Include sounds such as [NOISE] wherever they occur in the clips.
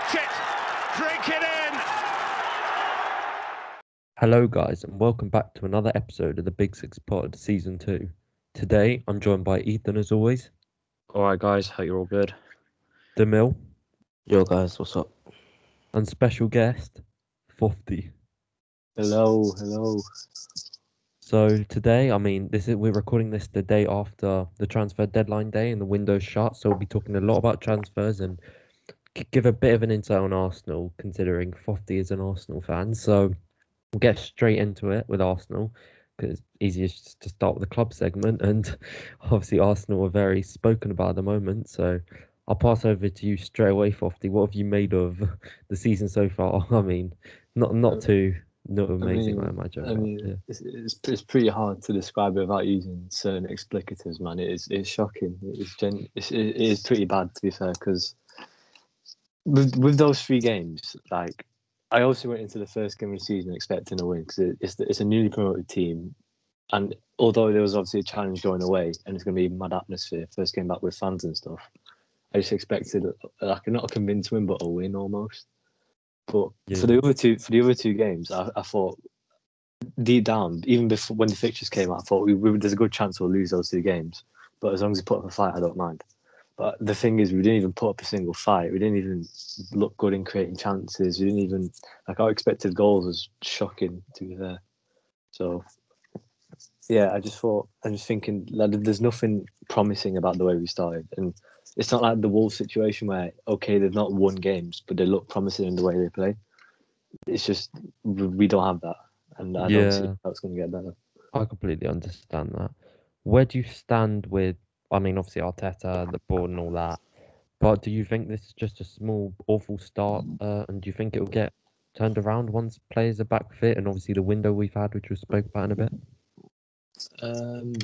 Watch it. Drink it in. Hello, guys, and welcome back to another episode of the Big Six Pod Season 2. Today, I'm joined by Ethan as always, All right, guys. Hope you're all good. Demil, Yo guys, what's up? and special guest, Fofty. Hello, hello. So today, I mean, this is we're recording this the day after the transfer deadline day and the window's shut. So we'll be talking a lot about transfers and g- give a bit of an insight on Arsenal, considering Fofty is an Arsenal fan. So we'll get straight into it with Arsenal because it's easiest to start with the club segment. And [LAUGHS] obviously, Arsenal are very spoken about at the moment. So I'll pass over to you straight away, Fofty. What have you made of [LAUGHS] the season so far? [LAUGHS] I mean, not not Uh, too not amazing, I, mean- imagine. I mean, yeah. it's, it's it's pretty hard to describe it without using certain explicatives, man. It is it's shocking. It's gen, it's, it is pretty bad to be fair, because with with those three games, like I also went into the first game of the season expecting a win because it, it's it's a newly promoted team, and although there was obviously a challenge going away and it's going to be a mad atmosphere, first game back with fans and stuff, I just expected like not a convincing win but a win almost. But Yeah. for the other two, for the other two games, I, I thought deep down, even before when the fixtures came out, I thought we, we, there's a good chance we'll lose those two games. But as long as we put up a fight, I don't mind. But the thing is, we didn't even put up a single fight. We didn't even look good in creating chances. We didn't even like our expected goals was shocking to be fair. So yeah, I just thought I'm just thinking like there's nothing promising about the way we started, and it's not like the Wolves situation where okay they've not won games, but they look promising in the way they play. It's just we we don't have that, and I don't see how it's going to get better. I completely understand that. Where do you stand with? I mean, obviously Arteta, the board, and all that. But do you think this is just a small, awful start? Uh, and do you think it will get turned around once players are back fit? And obviously the window we've had, which we spoke about in a bit. Um,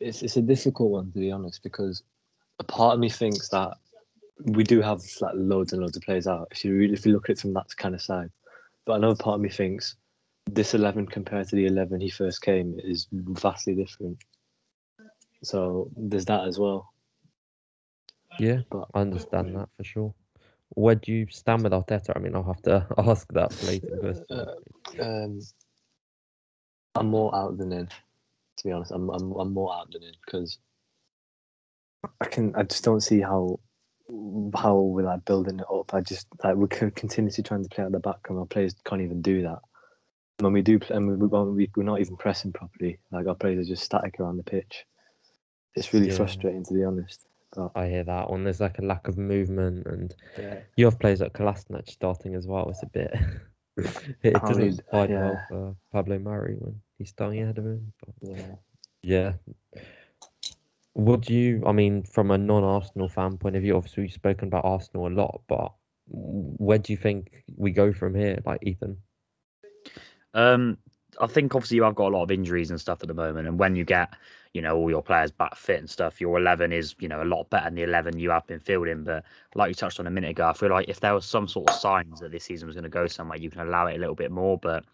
it's it's a difficult one to be honest because a part of me thinks that we do have like loads and loads of players out. If you really, if you look at it from that kind of side, but another part of me thinks this eleven compared to the eleven he first came is vastly different. So there's that as well. Yeah, But I understand that for sure. Where do you stand with Arteta? I mean, I'll have to [LAUGHS] ask that later. Uh, [LAUGHS] um, I'm more out than in. To be honest, I'm I'm I'm more out than in because I can I just don't see how how we're like building it up. I just like we're continuously trying to play at the back, and our players can't even do that. When we do, and we, when we, we're not even pressing properly. Like our players are just static around the pitch. It's really Yeah. frustrating, to be honest. But I hear that one. There's like a lack of movement, and yeah, you have players like Kolasinac starting as well. It's a bit. [LAUGHS] it I doesn't mean, bode yeah. well for Pablo Mari when he's starting ahead of him. But... yeah. Yeah. What do you, I mean, from a non-Arsenal fan point of view, obviously we've spoken about Arsenal a lot, but where do you think we go from here, like Ethan? Um, I think obviously you have got a lot of injuries and stuff at the moment, and when you get, you know, all your players back fit and stuff, your eleven is, you know, a lot better than the eleven you have been fielding. But like you touched on a minute ago, I feel like if there was some sort of signs that this season was going to go somewhere, you can allow it a little bit more. But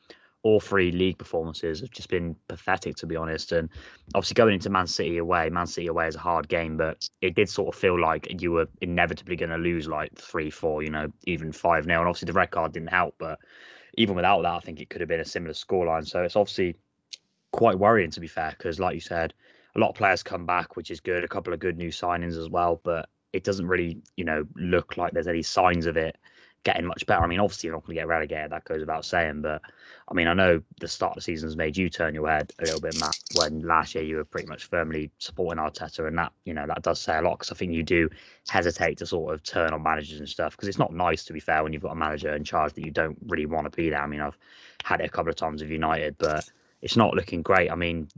all three league performances have just been pathetic, to be honest. And obviously going into Man City away, Man City away is a hard game, but it did sort of feel like you were inevitably going to lose like three, four, you know, even five now. And obviously the red card didn't help, but even without that, I think it could have been a similar scoreline. So it's obviously quite worrying, to be fair, because like you said, a lot of players come back, which is good. A couple of good new signings as well, but it doesn't really, you know, look like there's any signs of it getting much better. I mean, obviously you're not going to get relegated. That goes without saying, but I mean, I know the start of the season has made you turn your head a little bit, Matt. When last year you were pretty much firmly supporting Arteta, and that you know that does say a lot because I think you do hesitate to sort of turn on managers and stuff because it's not nice to be fair when you've got a manager in charge that you don't really want to be there. I mean, I've had it a couple of times with United, but it's not looking great. I mean,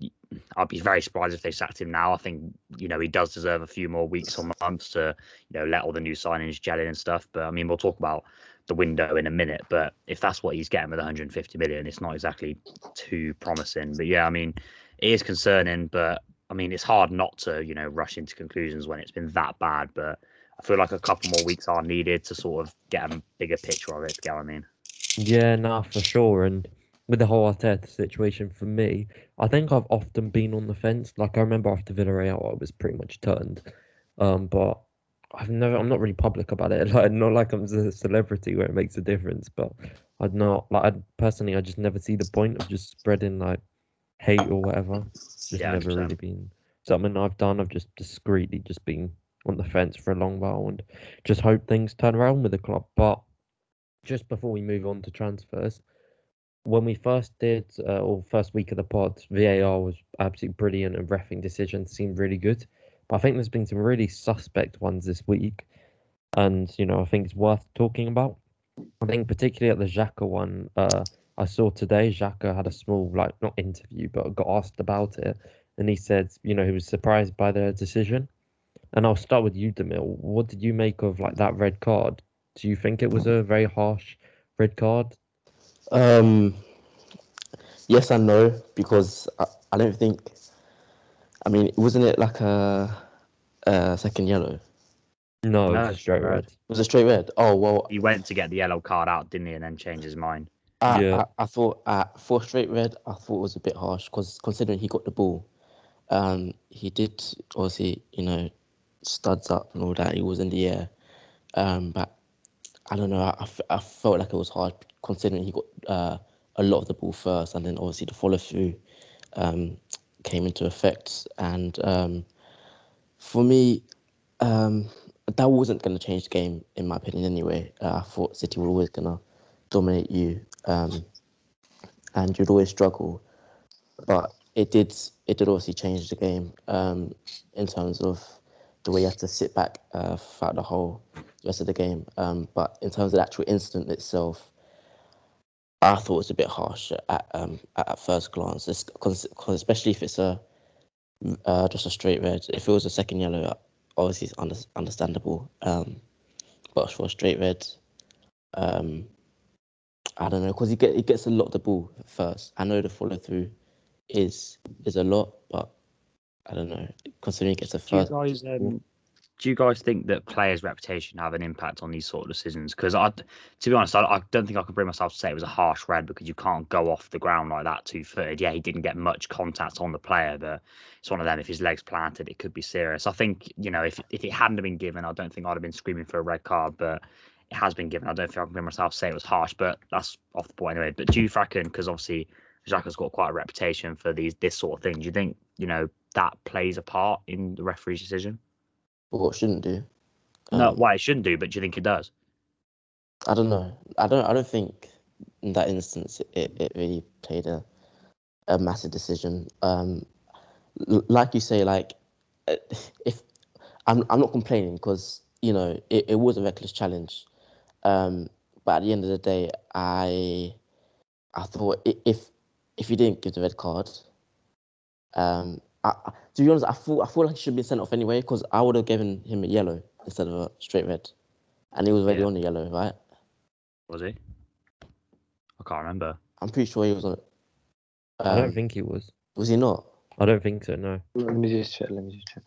I'd be very surprised if they sacked him now. I think you know he does deserve a few more weeks or months to you know let all the new signings gel in and stuff. But I mean, we'll talk about the window in a minute. But if that's what he's getting with 150 million, it's not exactly too promising. But yeah, I mean, it is concerning. But I mean, it's hard not to you know rush into conclusions when it's been that bad. But I feel like a couple more weeks are needed to sort of get a bigger picture of it. Get what I mean? Yeah, nah, for sure. And with the whole Arteta situation, for me, I think I've often been on the fence. Like I remember after Villarreal, I was pretty much turned. Um, but I've never. I'm not really public about it. [LAUGHS] Like not like I'm a celebrity where it makes a difference, but I'd not like. I personally, I just never see the point of just spreading like hate or whatever. It's just Yeah, never 100%. really been something I've done. I've just discreetly just been on the fence for a long while and just hope things turn around with the club. But just before we move on to transfers, when we first did uh, or first week of the pod, VAR was absolutely brilliant and refing decisions seemed really good. But I think there's been some really suspect ones this week, and you know I think it's worth talking about. I think particularly at the Xhaka one, uh, I saw today Xhaka had a small like not interview but got asked about it, and he said you know he was surprised by the decision. And I'll start with you, Demil. What did you make of like that red card? Do you think it was a very harsh red card? Um, yes and no because I, I don't think. I mean, wasn't it like a, a second yellow? No, it was a straight red. red. It was a straight red. Oh well, He went to get the yellow card out, didn't he, and then changed his mind. I, Yeah. I, I thought uh, for straight red, I thought it was a bit harsh because considering he got the ball, um, he did obviously you know studs up and all that. He was in the air, um, but I don't know. I felt like it was hard considering he got uh, a lot of the ball first, and then obviously the follow through um, came into effect. And um, for me, um, that wasn't going to change the game in my opinion. Anyway, uh, I thought City were always going to dominate you, um, and you'd always struggle. But it did it did obviously change the game um, in terms of the way you have to sit back uh, throughout the whole rest of the game. Um, but in terms of the actual incident itself, I thought it was a bit harsh at um, at, first glance, It's- cause, 'cause especially if it's a uh, just a straight red. If it was a second yellow, obviously it's under, understandable. Um, but for a straight red, um, I don't know because he get he gets a lot of the ball first. I know the follow through is is a lot, but I don't know considering he gets the Do you first. guys um, do you guys think that players' reputation have an impact on these sort of decisions? Because I, to be honest, I, I don't think I could bring myself to say it was a harsh red because you can't go off the ground like that two footed. Yeah, he didn't get much contact on the player, but it's one of them. If his legs planted, it could be serious. I think you know if if it hadn't been given, I don't think I'd have been screaming for a red card, but. It has been given. I don't think I can bring myself to say it was harsh, but that's off the point anyway. But do you reckon, because obviously Xhaka's got quite a reputation for these this sort of thing, do you think you know that plays a part in the referee's decision? Or it shouldn't do. No, Um, why it shouldn't do, but do you think it does? I don't know. I don't. I don't think in that instance it, it really played a a massive decision. Um, l- like you say, like uh, if I'm I'm not complaining because you know it, it was a reckless challenge. Um, but at the end of the day, I I thought if if he didn't give the red card, um, I, I- to be honest, I thought I feel like he should be sent off anyway because I would have given him a yellow instead of a straight red, and he was already Yeah. on the yellow, right? Was he? I can't remember. I'm pretty sure he was on. I don't Um, think he was. was he not? I don't think so. No, Let me just check. Let me just check.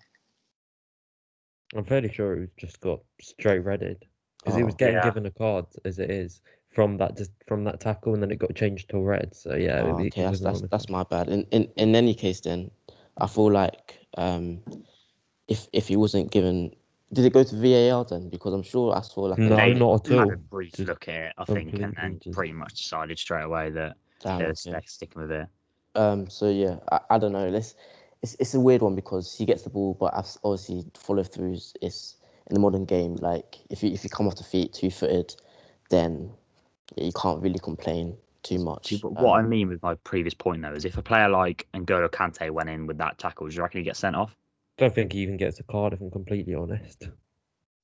I'm fairly sure he just got straight redded because he was Oh, getting yeah. given a card as it is from that just from that tackle, and then it got changed to red. So yeah, Oh, it- it okay, that's that's, that's my bad. In, in in any case, then I feel like um, if if he wasn't given, did it go to VAR then? Because I'm sure I saw like No, a, They not at had all. a brief look at it, I think, and completely then pretty much decided straight away that Damn, they're, okay. they're sticking with it. Um, so yeah, I, I don't know. Let's. It's it's a weird one because he gets the ball, but obviously follow throughs. is in the modern game. Like if you if you come off the feet two footed, then you can't really complain too much. See, but what I Um, mean with my previous point though is if a player like N'Golo Kante went in with that tackle, do you reckon he gets sent off? I don't think he even gets a card if I'm completely honest.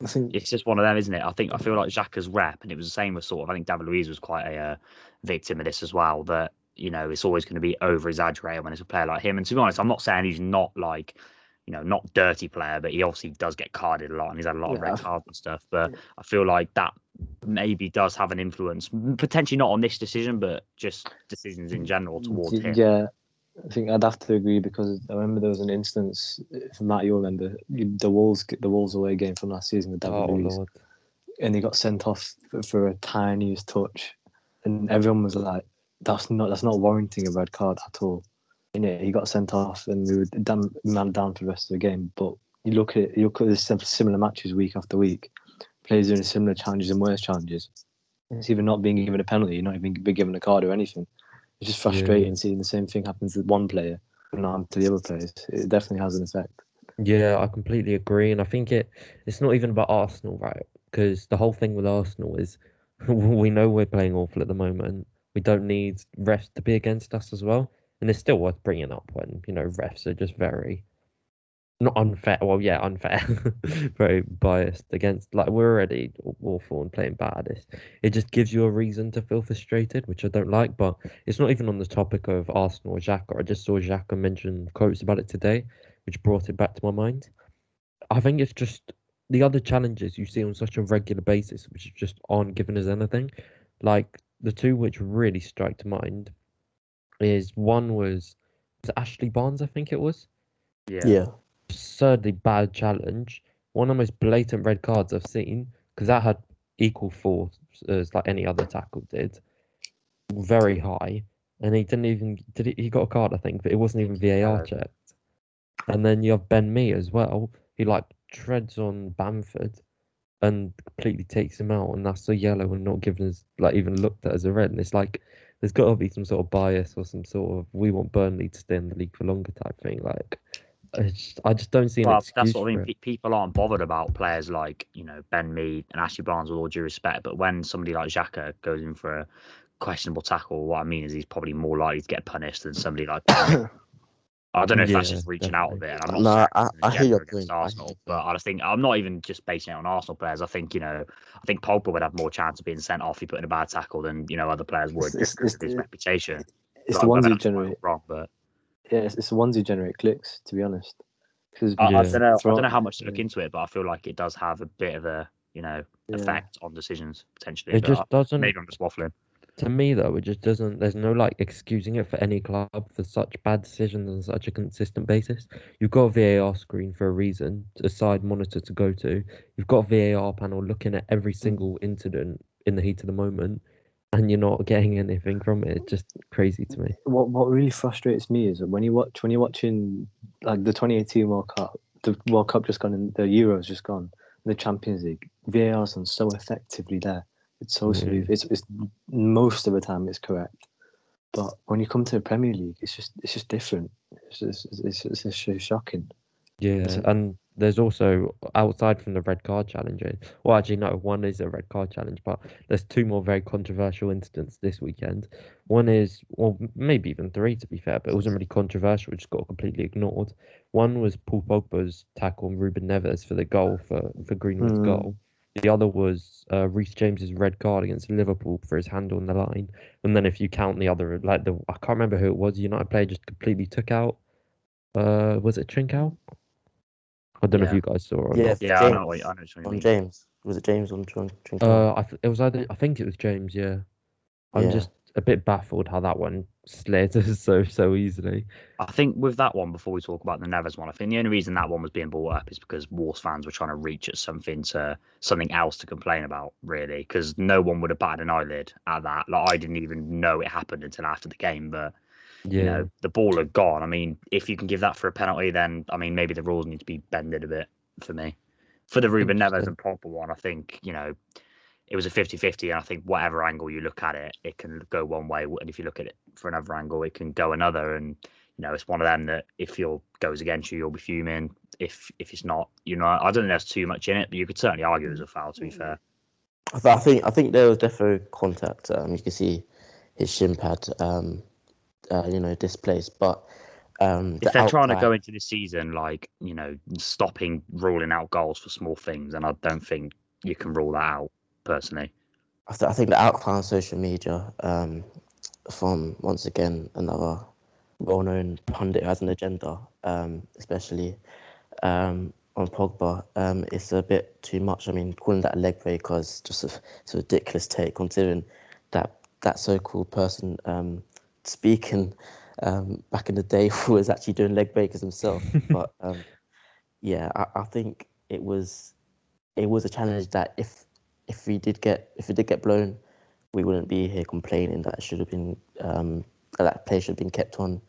I think It's just one of them, isn't it? I think I feel like Xhaka's rep, and it was the same with sort of. I think David Luiz was quite a uh, victim of this as well. That you know it's always going to be over exaggerated when it's a player like him. And to be honest, I'm not saying he's not like you know not dirty player, but he obviously does get carded a lot, and he's had a lot of red cards and stuff. But I feel like that maybe does have an influence, potentially not on this decision, but just decisions in general mm, towards Y- him. Yeah, I think I'd have to agree because I remember there was an instance. Uh, if Matt, you remember the Wolves, the Wolves away game from last season with David Oh Luiz, lord. and he got sent off for, for a tiniest touch, and everyone was like, "That's not that's not warranting a red card at all." You know, he got sent off, and we were damn man down for the rest of the game. But you look at you look at the similar matches week after week. Players doing similar challenges and worse challenges. It's even not being given a penalty. You're not even being given a card or anything. It's just frustrating seeing the same thing happen to one player and not to the other players. It definitely has an effect. Yeah, I completely agree, and I think it it's not even about Arsenal, right? Because the whole thing with Arsenal is [LAUGHS] we know we're playing awful at the moment. And we don't need refs to be against us as well, and it's still worth bringing up when you know refs are just very not unfair. Well, yeah, unfair, [LAUGHS] very biased against. Like we're already awful and playing bad. It's, it just gives you a reason to feel frustrated, which I don't like. But it's not even on the topic of Arsenal or Xhaka. I just saw Xhaka mention quotes about it today, which brought it back to my mind. I think it's just the other challenges you see on such a regular basis, which just aren't given as anything. Like the two which really strike to mind is one was, was Ashley Barnes, I think it was Yeah. Yeah. absurdly bad challenge. One of the most blatant red cards I've seen because that had equal force as like any other tackle did. Very high, and he didn't even did. He, he got a card, I think, but it wasn't even VAR checked. And then you have Ben Mee as well. He like treads on Bamford and completely takes him out, and that's a yellow and not given as like even looked at as a red. And it's like there's got to be some sort of bias or some sort of we want Burnley to stay in the league for longer type thing. Like I just, I just don't see an Well, excuse that's what I mean. it. People aren't bothered about players like you know Ben Mee and Ashley Barnes, with all due respect. But when somebody like Xhaka goes in for a questionable tackle, what I mean is he's probably more likely to get punished than somebody like. [COUGHS] I don't know if that's just reaching out a bit. I'm not No, I- I hear your point. I Arsenal, your but I just think I'm not even just basing it on Arsenal players. I think you know, I think Pogba would have more chance of being sent off if he put in a bad tackle than you know other players would It's- just because of his reputation. It's But the ones who that's right or generate. wrong, but Yeah, it's, it's the ones who generate clicks. To be honest, because I, I don't know. I don't know how much to look yeah. into it, but I feel like it does have a bit of a you know Yeah. effect on decisions potentially. It just I- doesn't. maybe I'm just waffling. To me, though, it just doesn't. There's no like excusing it for any club for such bad decisions on such a consistent basis. You've got a VAR screen for a reason, a side monitor to go to. You've got a VAR panel looking at every single incident in the heat of the moment, and you're not getting anything from it. It's just crazy to me. what what really frustrates me is that when you watch when you're watching like the 2018 World Cup, the World Cup just gone and the Euros just gone, the Champions League, VAR's done so effectively there. It's so Yeah. smooth. It's, it's most of the time it's correct, but when you come to the Premier League, it's just it's just different. It's just, it's, it's, it's just shocking. Yeah, and there's also outside from the red card challenges. Well, actually, no, one is a red card challenge, but there's two more very controversial incidents this weekend. One is, well, maybe even three to be fair, but it wasn't really controversial. It just got completely ignored. One was Paul Pogba's tackle on Ruben Neves for the goal for for Greenwood's Mm. goal. The other was uh, Reece James's red card against Liverpool for his hand on the line. And then if you count the other, like the I can't remember who it was. United player just completely took out. Uh, was it Trincao? I don't know if you guys saw it. Or Yeah, not. Yeah, I James know what you- I know on. James. Was it James on Trin- Trincao? Uh, I th- it was either I think it was James. Yeah, I'm Yeah. just a bit baffled how that one slid [LAUGHS] so so easily. I think with that one, before we talk about the Neves one, I think the only reason that one was being brought up is because Wolves fans were trying to reach at something to something else to complain about, really, because no one would have batted an eyelid at that. Like I didn't even know it happened until after the game, but Yeah, you know the ball had gone. I mean, if you can give that for a penalty, then I mean maybe the rules need to be bended a bit for me. For the Ruben Neves and Pogba one, I think you know it was a 50-50 and I think whatever angle you look at it, it can go one way, and if you look at it for another angle, it can go another. And you know, it's one of them that if your goes against you, you'll be fuming. If if it's not, you know, I don't think there's too much in it, but you could certainly argue it was a foul. To be fair, I think I think there was definitely contact. Um, you can see his shin pad, um, uh, you know, displaced. But um, if the they're trying to go into the season like you know stopping ruling out goals for small things, and I don't think you can rule that out personally. I, th- I think the outcry on social media um, from once again another well-known pundit who has an agenda, um, especially um, on Pogba, um, it's a bit too much. I mean, calling that a leg breaker is just a, it's a ridiculous take, considering that that so-called person um, speaking um, back in the day [LAUGHS] was actually doing leg breakers himself. [LAUGHS] but um, yeah, I, I think it was it was a challenge that if if we did get if we did get blown, we wouldn't be here complaining that it should have been um, that play should have been kept on,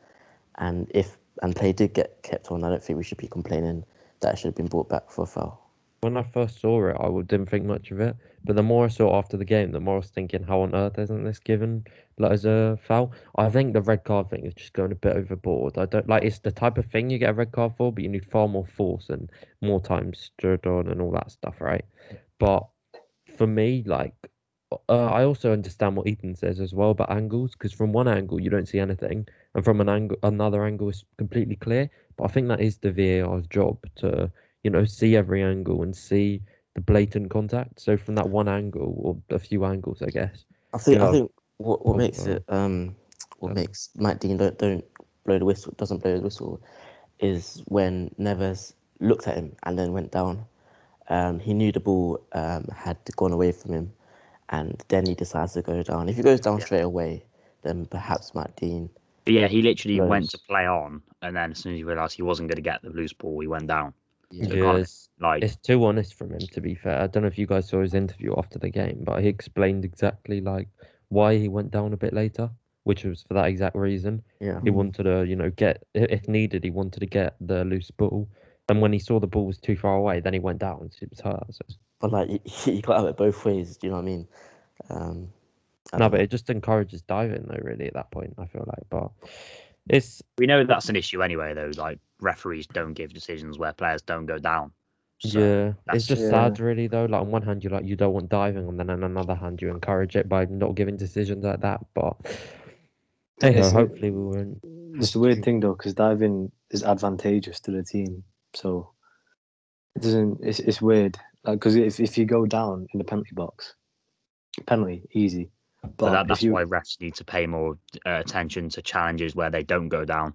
and if and play did get kept on, I don't think we should be complaining that it should have been brought back for a foul. When I first saw it, I didn't think much of it. But the more I saw after the game, the more I was thinking, how on earth isn't this given like, as a foul? I think the red card thing is just going a bit overboard. I don't like it's the type of thing you get a red card for, but you need far more force and more time stood on and all that stuff, right? But for me, like, uh, I also understand what Ethan says as well about angles, because from one angle you don't see anything, and from an angle another angle is completely clear. But I think that is the VAR's job to, you know, see every angle and see the blatant contact. So from that one angle or a few angles, I guess. I think Yeah. I think what what makes it um what makes Mike Dean don't don't blow the whistle doesn't blow the whistle is when Neves looked at him and then went down. Um, he knew the ball um had gone away from him, and then he decides to go down. If he goes down Yeah. straight away, then perhaps Mike Dean. But yeah, he literally Those- went to play on, and then as soon as he realised he wasn't going to get the loose ball, he went down. Yeah. So Yeah, can't- it's, Like, it's too honest from him to be fair. I don't know if you guys saw his interview after the game, but he explained exactly like why he went down a bit later, which was for that exact reason. Yeah. He wanted to, you know, get if needed, he wanted to get the loose ball. And when he saw the ball was too far away, then he went down. So it was hurt. So. But like you, you got to have it both ways. Do you know what I mean? Um, I No, don't but know. it just encourages diving though, really, at that point. I feel like, but it's we know that's an issue anyway, though. Like, referees don't give decisions where players don't go down. So, yeah, it's just Yeah. sad, really, though. Like on one hand, you like you don't want diving, and then on another hand, you encourage it by not giving decisions like that. But hey, It's hopefully we won't. It's a weird thing though, because diving is advantageous to the team. So it doesn't. It's it's weird. Like because if if you go down in the penalty box, penalty easy. But, But that, that's you, why refs need to pay more uh, attention to challenges where they don't go down.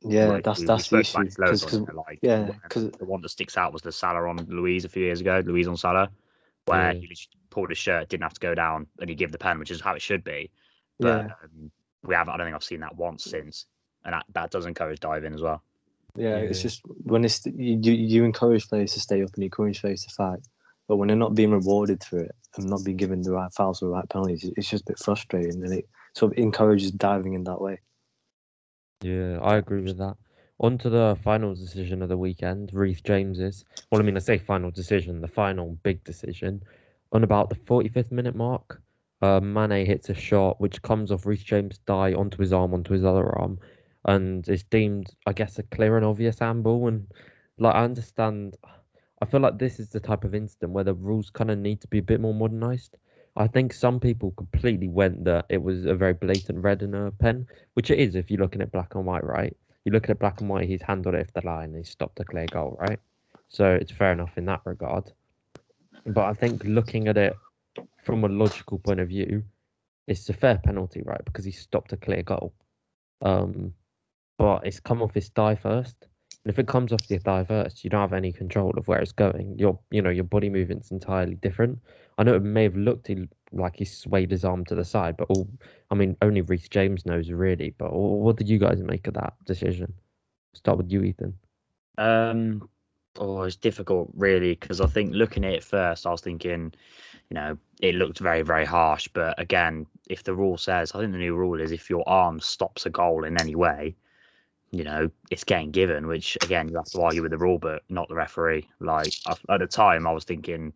yeah, Like, that's we- we that's the issue. 'cause- 'cause- like, yeah, 'cause- the one that sticks out was the Salah on Luiz a few years ago, Luiz on Salah, where Yeah. he just pulled his shirt, didn't have to go down, and he gave the pen, which is how it should be. But yeah, um, we have, I don't think I've seen that once since, and that, that does encourage diving as well. Yeah, It's just when it's you you encourage players to stay up and you encourage players to fight, but when they're not being rewarded for it and not being given the right fouls or the right penalties, it's just a bit frustrating, and it sort of encourages diving in that way. Yeah, I agree with that. On to the final decision of the weekend, Reece James's. Well, I mean, I say final decision, the final big decision. On about the 45th minute mark, uh, Mane hits a shot which comes off Reece James' die onto his arm, onto his other arm, and is deemed, I guess, a clear and obvious handball. And like, I understand. I feel like this is the type of incident where the rules kind of need to be a bit more modernized. I think some people completely went that it was a very blatant red in a pen, which it is if you're looking at black and white, right? You look at it black and white, he's handled it off the line, he stopped a clear goal, right? So it's fair enough in that regard. But I think looking at it from a logical point of view, it's a fair penalty, right? Because he stopped a clear goal. Um, but it's come off his thigh first. And if it comes off your thigh first, you don't have any control of where it's going. Your, you know, your body movement's entirely different. I know it may have looked like he swayed his arm to the side, but all, I mean, only Reece James knows really. But wh- what did you guys make of that decision? Start with you, Ethan. Um, oh, it's difficult really because I think looking at it first, I was thinking, you know, it looked very very harsh. But again, if the rule says, I think the new rule is if your arm stops a goal in any way, you know, it's getting given. Which again, you have to argue with the rule, but not the referee. Like at the time, I was thinking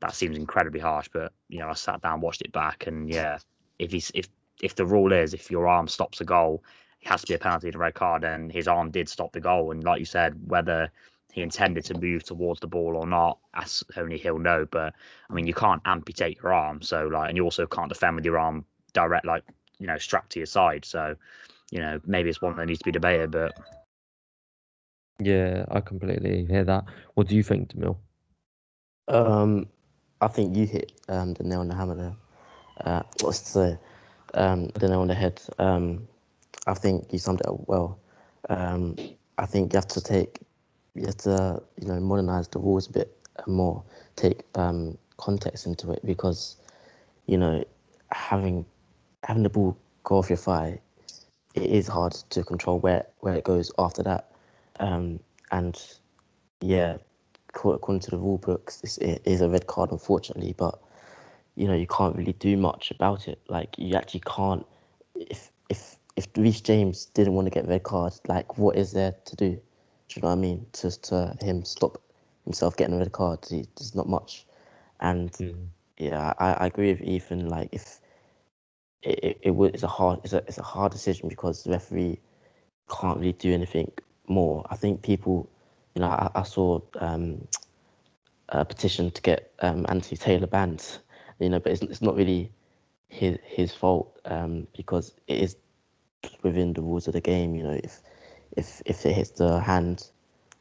that seems incredibly harsh. But you know, I sat down, watched it back, and yeah, if he's if if the rule is if your arm stops a goal, it has to be a penalty and a red card. And his arm did stop the goal. And like you said, whether he intended to move towards the ball or not, as only he'll know. But I mean, you can't amputate your arm, so like, and you also can't defend with your arm direct, like you know, strapped to your side. So, you know, maybe it's one that needs to be debated. But Yeah, I completely hear that. What do you think, Demil? Um, I think you hit um, the nail on the hammer there. Uh, what's to say? Um, the nail on the head. Um, I think you summed it up well. Um, I think you have to take, you have to, you know, modernize the rules a bit more, take um, context into it because, you know, having having the ball go off your thigh, it is hard to control where where it goes after that. Um, and yeah, according to the rule books, this it is a red card, unfortunately. But you know, you can't really do much about it. Like you actually can't. If if if Reece James didn't want to get red card, like what is there to do? Do you know what I mean? To to him stop himself getting a red card. He, there's not much, and Mm. yeah, I, I agree with Ethan. Like if it, it, it it's a hard it's a it's a hard decision because the referee can't really do anything more. I think people, you know, I, I saw um, a petition to get um, Anthony Taylor banned, you know, but it's it's not really his his fault um, because it is within the rules of the game. You know, if if if it hits the hand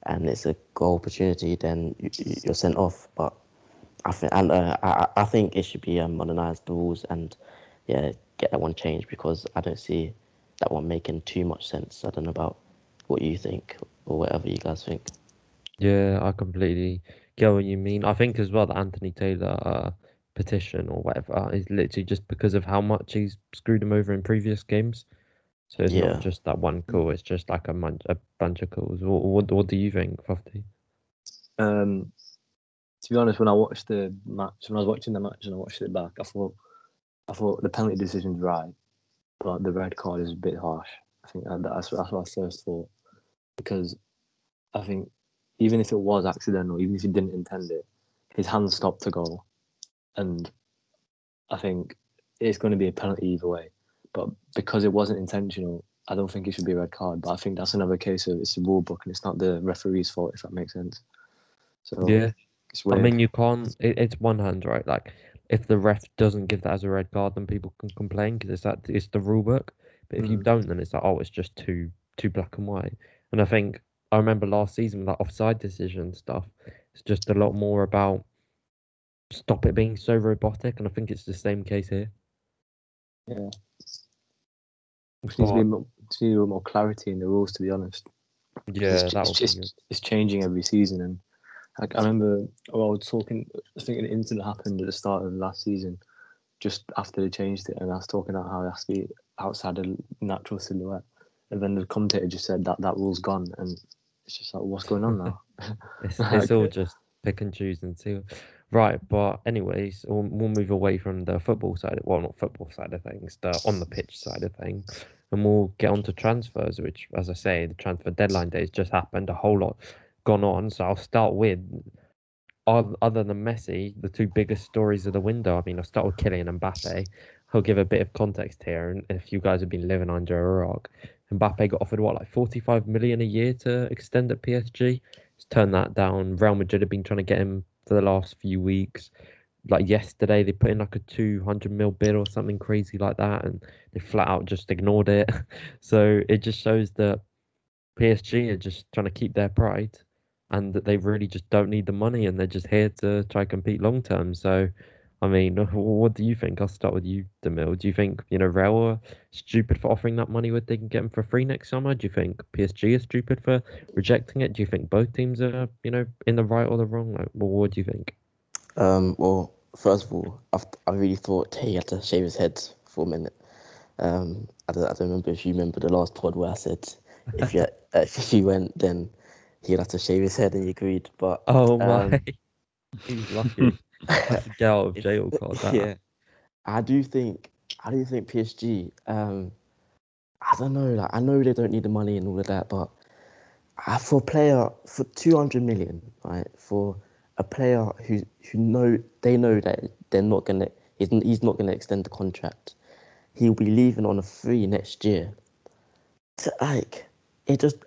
and it's a goal opportunity, then you, you're sent off. But I think and uh, I I- think it should be um, modernized the rules and yeah get that one changed because I don't see that one making too much sense. I don't know about what you think or whatever you guys think. Yeah, I completely get what you mean. I think as well the Anthony Taylor uh, petition or whatever is literally just because of how much he's screwed him over in previous games. So it's Yeah. not just that one call; it's just like a, mun- a bunch of calls. What, what what do you think, Fofty? Um, to be honest, when I watched the match, when I was watching the match and I watched it back, I thought, I thought the penalty decision's right, but the red card is a bit harsh. I think that's that's what I first thought, because I think even if it was accidental, even if he didn't intend it, his hand stopped to goal, and I think it's going to be a penalty either way. But because it wasn't intentional, I don't think it should be a red card. But I think that's another case of it's the rule book and it's not the referee's fault, if that makes sense. So Yeah, I mean you can't. It, it's one hand, right? Like if the ref doesn't give that as a red card, then people can complain because it's that it's the rule book. But if you Mm. don't, then it's like oh, it's just too too black and white. And I think I remember last season with that offside decision stuff. It's just a lot more about stop it being so robotic, and I think it's the same case here. Yeah. Just needs to be more, a little more clarity in the rules, to be honest. yeah, it's, it's it's changing every season, and like, I remember well, I was talking. I think an incident happened at the start of last season, just after they changed it, and I was talking about how it has to be outside a natural silhouette, and then the commentator just said that that rule's gone, and it's just like, what's going on now? [LAUGHS] [LAUGHS] It's, it's all just pick and choose and see. Right, but anyways, we'll, we'll move away from the football side. Well, not football side of things, the on the pitch side of things, and we'll get on to transfers. Which, as I say, the transfer deadline day has just happened. A whole lot gone on. So I'll start with, other than Messi, the two biggest stories of the window. I mean, I'll start with Kylian Mbappe. I'll give a bit of context here, and if you guys have been living under a rock, Mbappe got offered what, like 45 million a year to extend at PSG. He's turned that down. Real Madrid have been trying to get him for the last few weeks. Like yesterday, they put in like a 200 mil bid or something crazy like that, and they flat out just ignored it. [LAUGHS] so it just shows that PSG are just trying to keep their pride, and that they really just don't need the money, and they're just here to try to compete long term. So, I mean, [LAUGHS] what do you think? I'll start with you, Demil. Do you think you know Real are stupid for offering that money when they can get him for free next summer? Do you think PSG is stupid for rejecting it? Do you think both teams are, you know, in the right or the wrong? Like, well, what do you think? Um, well, first of all, I, I really thought he had to shave his head for a minute. Um, I don't, I don't remember if you remember the last pod where I said if you [LAUGHS] if he went, then he'd have to shave his head, and he agreed. But Oh Um, my, [LAUGHS] he's lucky. That's a get out of jail [LAUGHS] card. That. yeah, I do think I do think PSG. Um, I don't know. Like I know they don't need the money and all of that, but uh, for a player for two hundred million, right? For a player who who know they know that they're not gonna he's, he's not gonna extend the contract. He'll be leaving on a free next year. To, like it just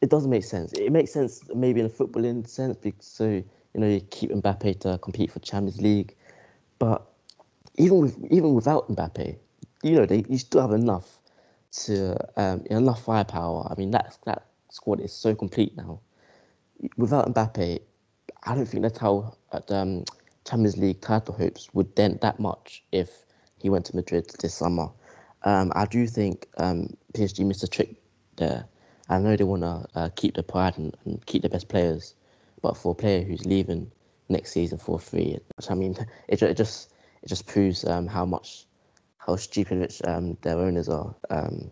it doesn't make sense. It makes sense maybe in a footballing sense because so you know you keep Mbappe to compete for Champions League, but even with even without Mbappe, you know they you still have enough to um, enough firepower. I mean that that squad is so complete now. Without Mbappe, I don't think that's how um, Champions League title hopes would dent that much if he went to Madrid this summer. Um, I do think um, PSG missed a trick there. I know they want to uh, keep the pride and, and keep the best players, but for a player who's leaving next season for free, I mean, [LAUGHS] it, it just it just proves um, how much how stupid rich um, their owners are. Um,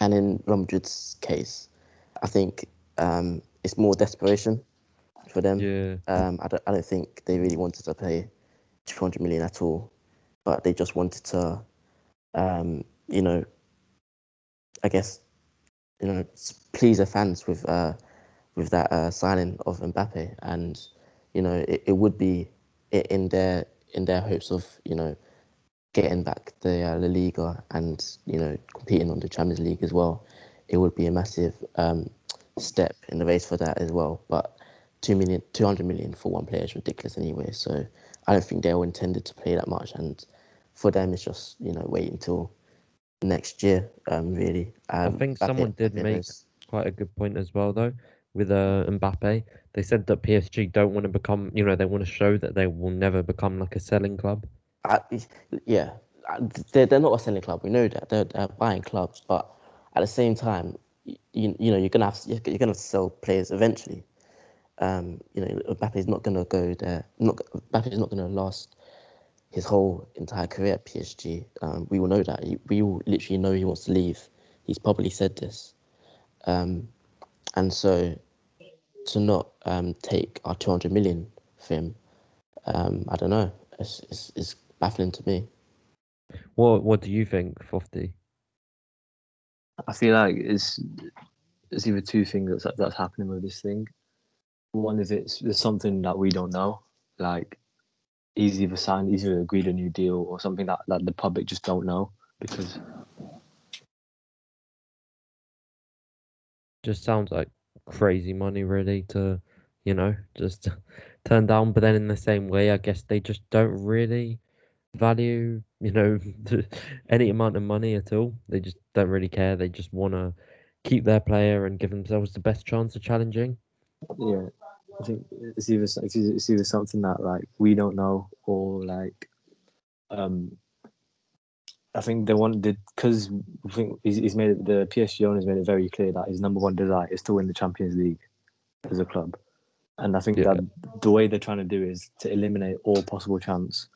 and in Real Madrid's case, I think um, it's more desperation for them. Yeah. Um, I don't, I don't think they really wanted to pay 200 million at all, but they just wanted to, um, you know, I guess, you know, please their fans with uh, with that uh, signing of Mbappe, and you know it, it would be in their in their hopes of you know getting back the uh, La Liga and you know competing on the Champions League as well. It would be a massive um, step in the race for that as well. But two million, 200 million for one player is ridiculous anyway. So I don't think they were intended to play that much, and for them it's just you know wait until next year. Um, really. Um, I think someone did make knows- quite a good point as well, though, with uh, Mbappe. They said that PSG don't want to become, you know, they want to show that they will never become like a selling club. I, yeah, they're, they're not a selling club. We know that they're, they're buying clubs, but at the same time, you, you know, you're gonna have you're gonna have to sell players eventually. Um, you know, Mbappe's not gonna go there. Not Mbappe's not gonna last his whole entire career at PSG. Um, we all know that. We all literally know he wants to leave. He's probably said this, um, and so to not um, take our 200 million for him, um, I don't know. It's, it's, it's baffling to me. What What do you think, Fofty? I feel like it's it's either two things that's that's happening with this thing. One is it's there's something that we don't know, like he's either signed, he's either agreed a new deal or something that, that the public just don't know because Just sounds like crazy money, really, to, you know, just [LAUGHS] turn down. But then in the same way, I guess they just don't really value, you know, [LAUGHS] any amount of money at all. They just don't really care. They just want to keep their player and give themselves the best chance of challenging. yeah, I think it's either it's either, it's either something that like we don't know or like um. I think they wanted because I think he's, he's made it, the PSG owners made it very clear that his number one desire is to win the Champions League as a club, and I think Yeah. that the way they're trying to do is to eliminate all possible chance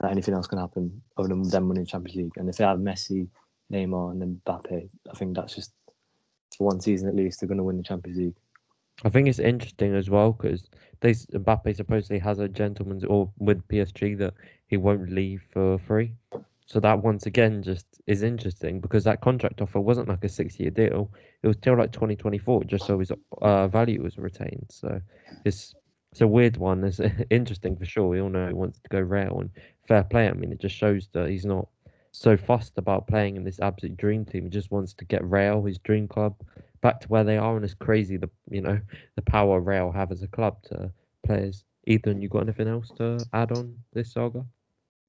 that anything else can happen other than them winning Champions League. And if they have Messi, Neymar, and then Mbappe, I think that's just for one season at least they're going to win the Champions League. I think it's interesting as well because they s- Mbappe supposedly has a gentleman's or with PSG that he won't leave for free. So that once again just is interesting because that contract offer wasn't like a six-year deal; it was till like 2024, just so his uh, value was retained. So it's it's a weird one. It's [LAUGHS] interesting for sure. We all know he wants to go Real and fair play. I mean, it just shows that he's not so fussed about playing in this absolute dream team. He just wants to get Real, his dream club, back to where they are, and it's crazy the you know the power Real have as a club to players. Ethan, you got anything else to add on this saga?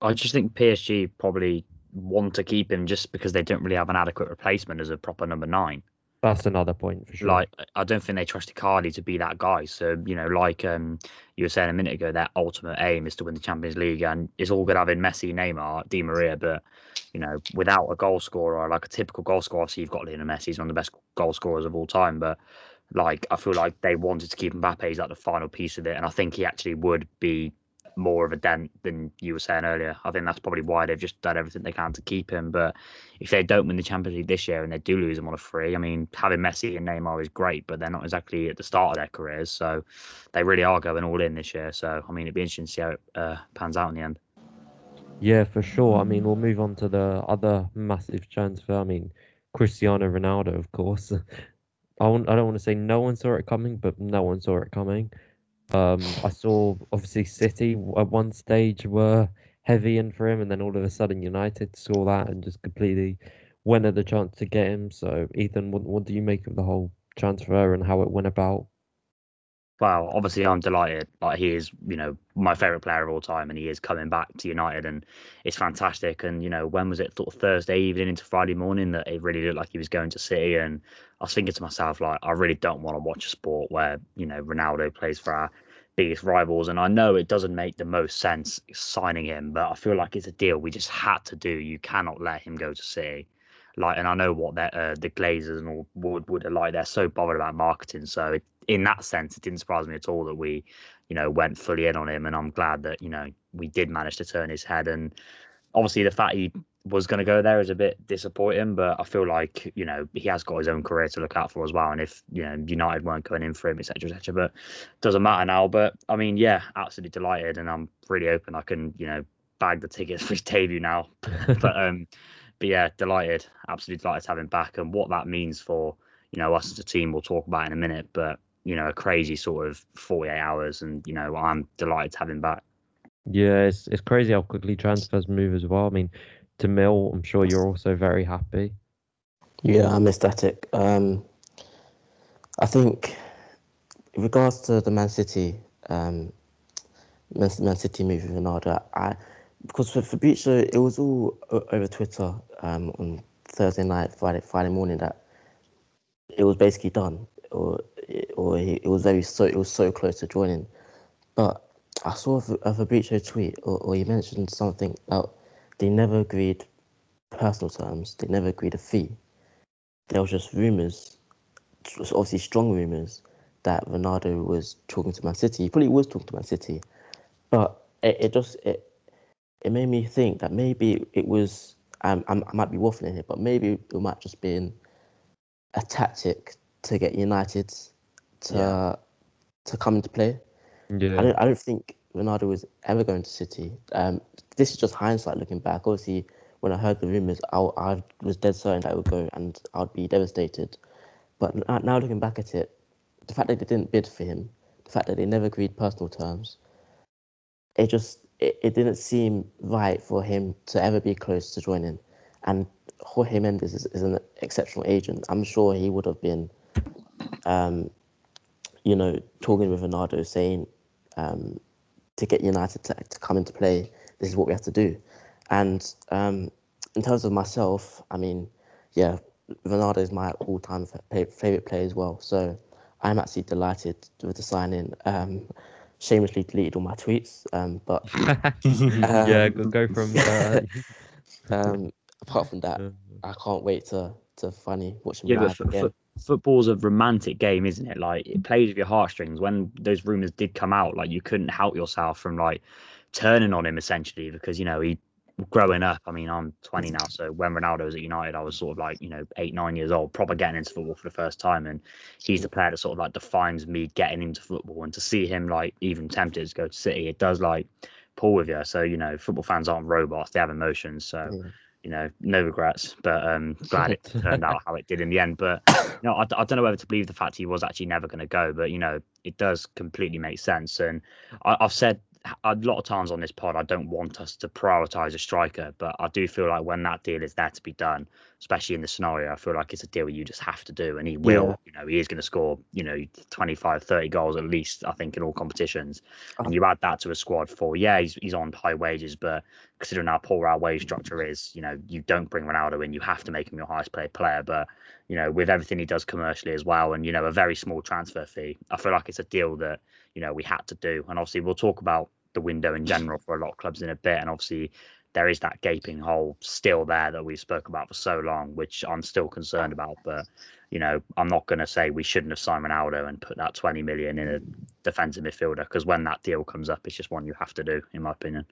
I just think PSG probably want to keep him just because they don't really have an adequate replacement as a proper number nine. That's another point for sure. Like I don't think they trust Icardi to be that guy. So you know, like um, you were saying a minute ago, their ultimate aim is to win the Champions League, and it's all good having Messi, Neymar, Di Maria, but you know, without a goal scorer, like a typical goal scorer, obviously you've got Lionel Messi, he's one of the best goal scorers of all time, but like I feel like they wanted to keep Mbappe as like the final piece of it, and I think he actually would be more of a dent than you were saying earlier. I think that's probably why they've just done everything they can to keep him. But if they don't win the Champions League this year and they do lose him on a free, I mean, having Messi and Neymar is great, but they're not exactly at the start of their careers. So they really are going all in this year. So I mean, it'd be interesting to see how it uh, pans out in the end. Yeah, for sure. I mean, we'll move on to the other massive transfer. I mean, Cristiano Ronaldo, of course. [LAUGHS] I I don't want to say no one saw it coming, but no one saw it coming. Um, I saw obviously City at one stage were heavy in for him, and then all of a sudden United saw that and just completely went at the chance to get him. So, Ethan, what what do you make of the whole transfer and how it went about? Well, obviously, I'm delighted. Like he is, you know, my favorite player of all time, and he is coming back to United, and it's fantastic. And you know, when was it? Sort of Thursday evening into Friday morning that it really looked like he was going to City, and I was thinking to myself, like, I really don't want to watch a sport where you know Ronaldo plays for our biggest rivals, and I know it doesn't make the most sense signing him, but I feel like it's a deal we just had to do. You cannot let him go to City. Like, and I know what uh, the Glazers and all would would are like. They're so bothered about marketing, so it, in that sense, it didn't surprise me at all that we, you know, went fully in on him. And I'm glad that you know we did manage to turn his head. And obviously, the fact he was going to go there is a bit disappointing, but I feel like you know he has got his own career to look out for as well. And if you know United weren't going in for him, etc., etc., but doesn't matter now. But I mean, yeah, absolutely delighted, and I'm really hoping I can you know bag the tickets [LAUGHS] for his debut now. [LAUGHS] but um, but yeah, delighted, absolutely delighted to have him back, and what that means for you know us as a team, we'll talk about in a minute. But you know a crazy sort of 48 hours, and you know I'm delighted to have him back. Yeah, it's it's crazy how quickly transfers move as well. I mean, Demil, I'm sure you're also very happy. Yeah, I'm ecstatic. Um, I think, in regards to the Man City, um, Man, Man City move with Ronaldo, I because for Fabrizio, it was all over Twitter um, on Thursday night, Friday, Friday morning that it was basically done, or or he, it was very so it was so close to joining. But I saw a, Fabrizio tweet, or, or he mentioned something about they never agreed personal terms, they never agreed a fee. There was just rumours, obviously strong rumours, that Ronaldo was talking to Man City. He probably was talking to Man City, but it, it just it it made me think that maybe it was um, I'm, I might be waffling here, but maybe it might just been a tactic to get United to Yeah. to come into play. I don't I don't think Ronaldo was ever going to City. Um, this is just hindsight looking back. Obviously, when I heard the rumours, I, I was dead certain that it would go, and I'd be devastated. But now looking back at it, the fact that they didn't bid for him, the fact that they never agreed personal terms, it just it, it didn't seem right for him to ever be close to joining. And Jorge Mendes is, is an exceptional agent. I'm sure he would have been, um, you know, talking with Ronaldo, saying um, to get United to, to come into play, this is what we have to do. And um, in terms of myself, I mean, yeah, Ronaldo is my all-time favorite player as well. So I'm actually delighted with the signing. Um, shamelessly deleted all my tweets, um, but [LAUGHS] yeah, um, go, go from. Uh, [LAUGHS] um, apart from that, [LAUGHS] I can't wait to to finally watch him Yeah, live f- again. Football's a romantic game, isn't it? Like it plays with your heartstrings. When those rumors did come out, like you couldn't help yourself from like turning on him essentially because you know he growing up. I mean, I'm 20 now, so when Ronaldo was at United, I was sort of like you know eight, nine years old, proper getting into football for the first time, and he's the player that sort of like defines me getting into football. And to see him like even tempted to go to City, it does like pull with you. So you know, football fans aren't robots; they have emotions. So Yeah. You know, no regrets, but um, [LAUGHS] glad it turned out how it did in the end. But you know, I, I don't know whether to believe the fact he was actually never going to go, but you know, it does completely make sense. And I, I've said a lot of times on this pod, I don't want us to prioritize a striker, but I do feel like when that deal is there to be done, especially in the scenario, I feel like it's a deal you just have to do, and he will. Yeah. You know, he is going to score, you know, 25, 30 goals at least, I think, in all competitions. Oh. And you add that to a squad for, yeah, he's, he's on high wages, but considering how poor our wage structure is, you know, you don't bring Ronaldo in, you have to make him your highest paid player. But, you know, with everything he does commercially as well, and, you know, a very small transfer fee, I feel like it's a deal that, you know, we had to do. And obviously, we'll talk about the window in general for a lot of clubs in a bit. And obviously, there is that gaping hole still there that we spoke about for so long, which I'm still concerned about. But, you know, I'm not going to say we shouldn't have signed Ronaldo and put that 20 million in a defensive midfielder because when that deal comes up, it's just one you have to do, in my opinion.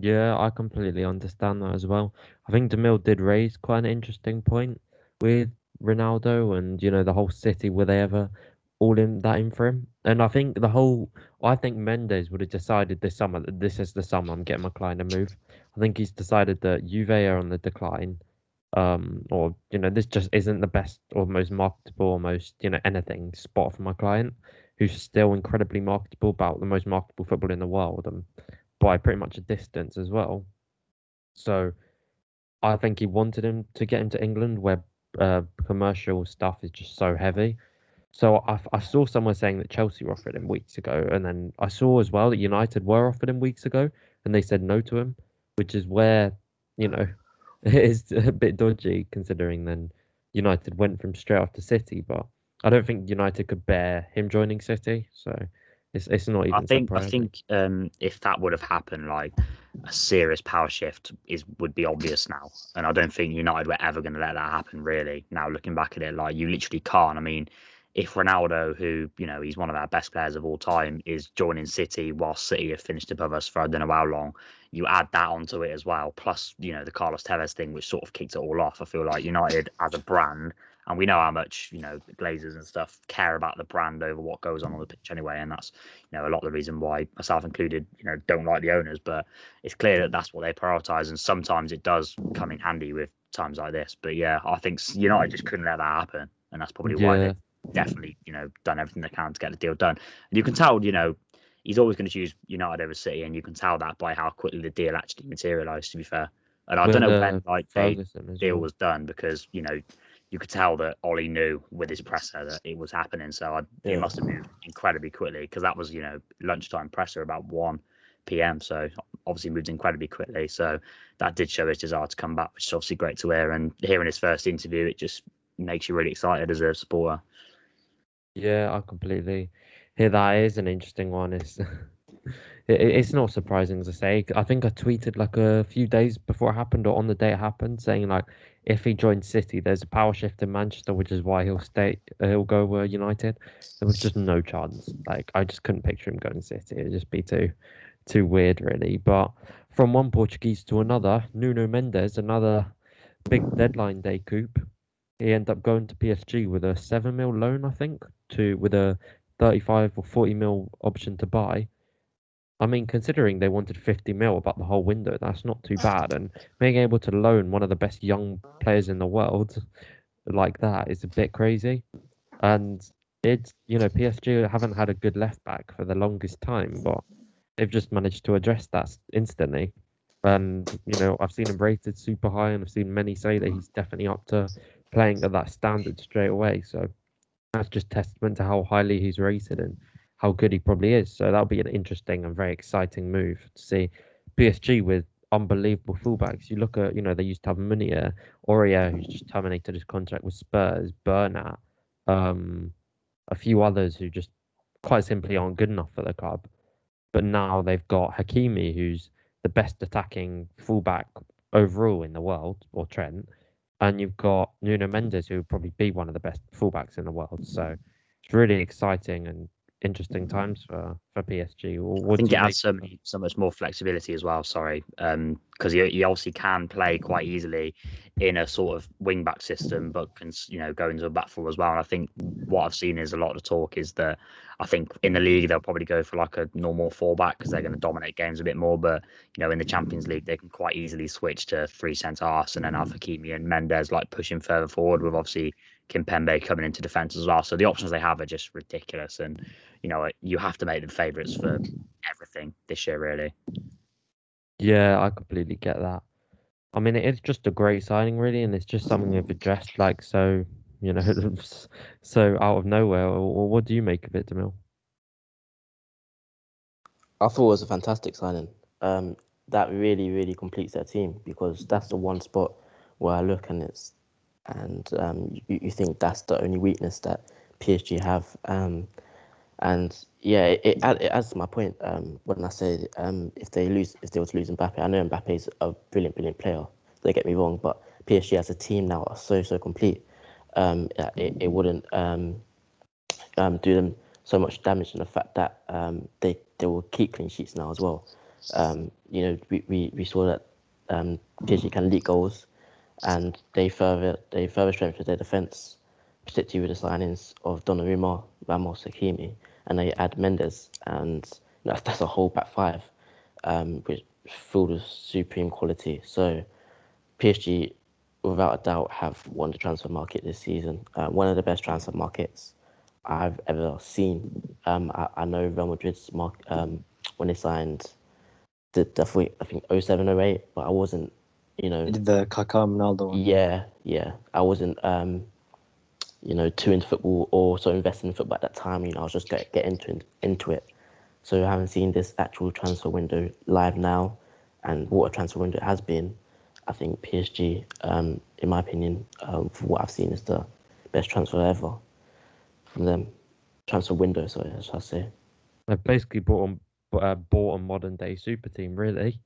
Yeah, I completely understand that as well. I think Demil did raise quite an interesting point with Ronaldo and you know the whole City. Were they ever all in that in for him? And I think the whole, I think Mendes would have decided this summer that this is the summer I'm getting my client to move. I think he's decided that Juve are on the decline, um, or you know this just isn't the best or most marketable or most you know anything spot for my client, who's still incredibly marketable, about the most marketable football in the world, and by pretty much a distance as well. So I think he wanted him to get him to England where uh, commercial stuff is just so heavy. So I, I saw someone saying that Chelsea were offered him weeks ago, and then I saw as well that United were offered him weeks ago, and they said no to him, which is where you know [LAUGHS] it is a bit dodgy considering then United went from straight off to City, but I don't think United could bear him joining City, so it's it's not even. I think I think um, if that would have happened, like a serious power shift is would be obvious now, and I don't think United were ever going to let that happen. Really, now looking back at it, like you literally can't. I mean, if Ronaldo, who you know he's one of our best players of all time, is joining City while City have finished above us for I don't know how long, you add that onto it as well. Plus, you know the Carlos Tevez thing, which sort of kicked it all off. I feel like United as a brand and we know how much you know the Glazers and stuff care about the brand over what goes on on the pitch anyway, and that's you know a lot of the reason why myself included, you know, don't like the owners. But it's clear that that's what they prioritise, and sometimes it does come in handy with times like this. But yeah, I think United just couldn't let that happen, and that's probably why they definitely you know done everything they can to get the deal done. And you can tell you know he's always going to choose United over City, and you can tell that by how quickly the deal actually materialised. To be fair, and I With, don't know uh, when like the deal well. was done because you know you could tell that Ollie knew with his presser that it was happening. So I, Yeah. it must have moved incredibly quickly because that was you know lunchtime presser about one p.m. So obviously moved incredibly quickly. So that did show his desire to come back, which is obviously great to hear. And hearing his first interview, it just makes you really excited as a supporter. Yeah, I completely hear that is an interesting one. It's it, [LAUGHS] it- it's not surprising I say. I think I tweeted like a few days before it happened or on the day it happened, saying like if he joins City, there's a power shift in Manchester, which is why he'll stay. Uh, he'll go uh, United. There was just no chance. Like I just couldn't picture him going City. It'd just be too too weird, really. But from one Portuguese to another, Nuno Mendes, another big deadline day coup. He ended up going to PSG with a seven mil loan, I think, to with a 35 or 40 mil option to buy. I mean, considering they wanted 50 mil about the whole window, that's not too bad. And being able to loan one of the best young players in the world like that is a bit crazy. And it's, you know, PSG haven't had a good left back for the longest time, but they've just managed to address that instantly. And, you know, I've seen him rated super high, and I've seen many say that he's definitely up to playing at that standard straight away. So that's just testament to how highly he's rated and how good he probably is. So that'll be an interesting and very exciting move to see PSG with unbelievable fullbacks. You look at, you know, they used to have Meunier, Aurier, who's just terminated his contract with Spurs, Bernat, um, a few others who just quite simply aren't good enough for the club. But now they've got Hakimi, who's the best attacking fullback overall in the world, or Trent, and you've got Nuno Mendes, who will probably be one of the best fullbacks in the world. So it's really exciting and interesting mm. times for for PSG. I think it adds so many, so much more flexibility as well. Sorry, um, because you, you obviously can play quite easily in a sort of wing back system, but can you know go into a back four as well. And I think what I've seen is a lot of talk is that I think in the league they'll probably go for like a normal four back because they're going to dominate games a bit more. But you know in the Champions League they can quite easily switch to three centre halves and then mm. have Hakimi and Mendes like pushing further forward with obviously Kimpembe coming into defence as well. So the options they have are just ridiculous and you know, you have to make them favourites for everything this year, really. Yeah, I completely get that. I mean, it's just a great signing, really, and it's just something they've addressed like so, you know, [LAUGHS] so out of nowhere. Or what do you make of it, Demil? I thought it was a fantastic signing. Um, that really, really completes their team because that's the one spot where I look and it's, and um, you, you think that's the only weakness that PSG have. Um, and yeah, it, it, add- it adds to my point um, when I say um, if they lose, if they were to lose Mbappe, I know Mbappe is a brilliant, brilliant player. Don't get me wrong, but PSG as a team now are so, so complete. Um, it, it wouldn't um, do them so much damage in the fact that they they will keep clean sheets now as well. You know, we, we, we saw that PSG can leak goals, and they further they further strengthened their defence, particularly with the signings of Donnarumma, Ramos, Hakimi, and they add Mendes, and that's [LAUGHS] that's a whole back five, um, which filled with supreme quality. So PSG, without a doubt, have won the transfer market this season. Uh, one of the best transfer markets I've ever seen. Um, I, I know Real Madrid's mark um, when they signed the, I think 07, 08, but I wasn't, you know, Did the Kaká Ronaldo one? yeah, yeah, I wasn't, um, you know, too into football or so invested in football at that time. You know, I was just get get into into it. So having seen this actual transfer window live now, and what a transfer window it has been, I think PSG, um, in my opinion, um, for what I've seen, is the best transfer ever from them. Transfer window, sorry, should I say? They've basically bought a, uh, bought a modern day super team, really.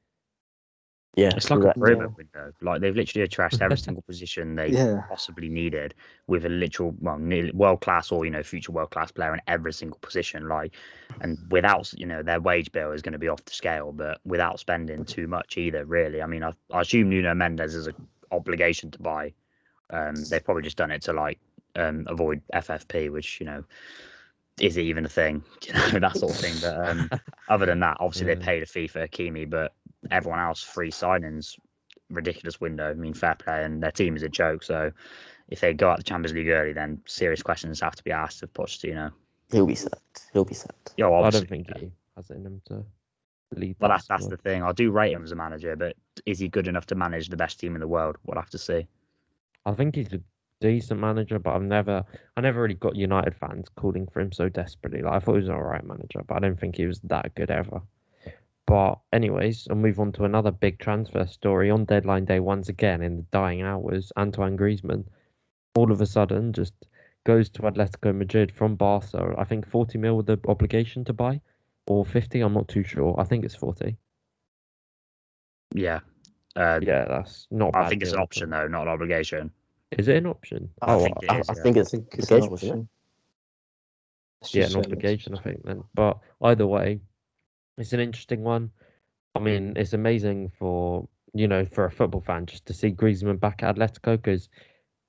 Yeah, It's like a that- pyramid window. Like they've literally addressed every single position they Yeah. possibly needed with a literal, well, world class or you know future world class player in every single position. Like, and without you know their wage bill is going to be off the scale, but without spending too much either. Really, I mean, I, I assume Nuno Mendes is an obligation to buy. Um, they've probably just done it to like um, avoid FFP, which you know is it even a thing? [LAUGHS] You know that sort of thing. But um, [LAUGHS] other than that, obviously Yeah. they paid a fee for Hakimi, but everyone else free signings ridiculous window. I mean, fair play, and their team is a joke. So if they go out the Champions League early, then serious questions have to be asked of Pochettino. He'll be sacked. He'll be sacked. Yeah, I obviously. don't think he has it in him to lead. Well, that's that's the thing. I do rate him as a manager, but is he good enough to manage the best team in the world? We'll have to see. I think he's a decent manager, but I've never, I never really got United fans calling for him so desperately. Like I thought he was an alright manager, but I don't think he was that good ever. But anyways, I'll move on to another big transfer story on deadline day. Once again, in the dying hours, Antoine Griezmann, all of a sudden, just goes to Atletico Madrid from Barca. I think 40 mil with the obligation to buy, or 50. I'm not too sure. I think it's 40. Yeah. Uh, Yeah, that's not. a I bad think it's an deal at all. option though, not an obligation. Is it an option? I oh, think it I, is, I yeah. think I it's think it's an obligation, option. It's yeah, an obligation, I think. Then, but either way, it's an interesting one. I mean, it's amazing for you know for a football fan just to see Griezmann back at Atletico because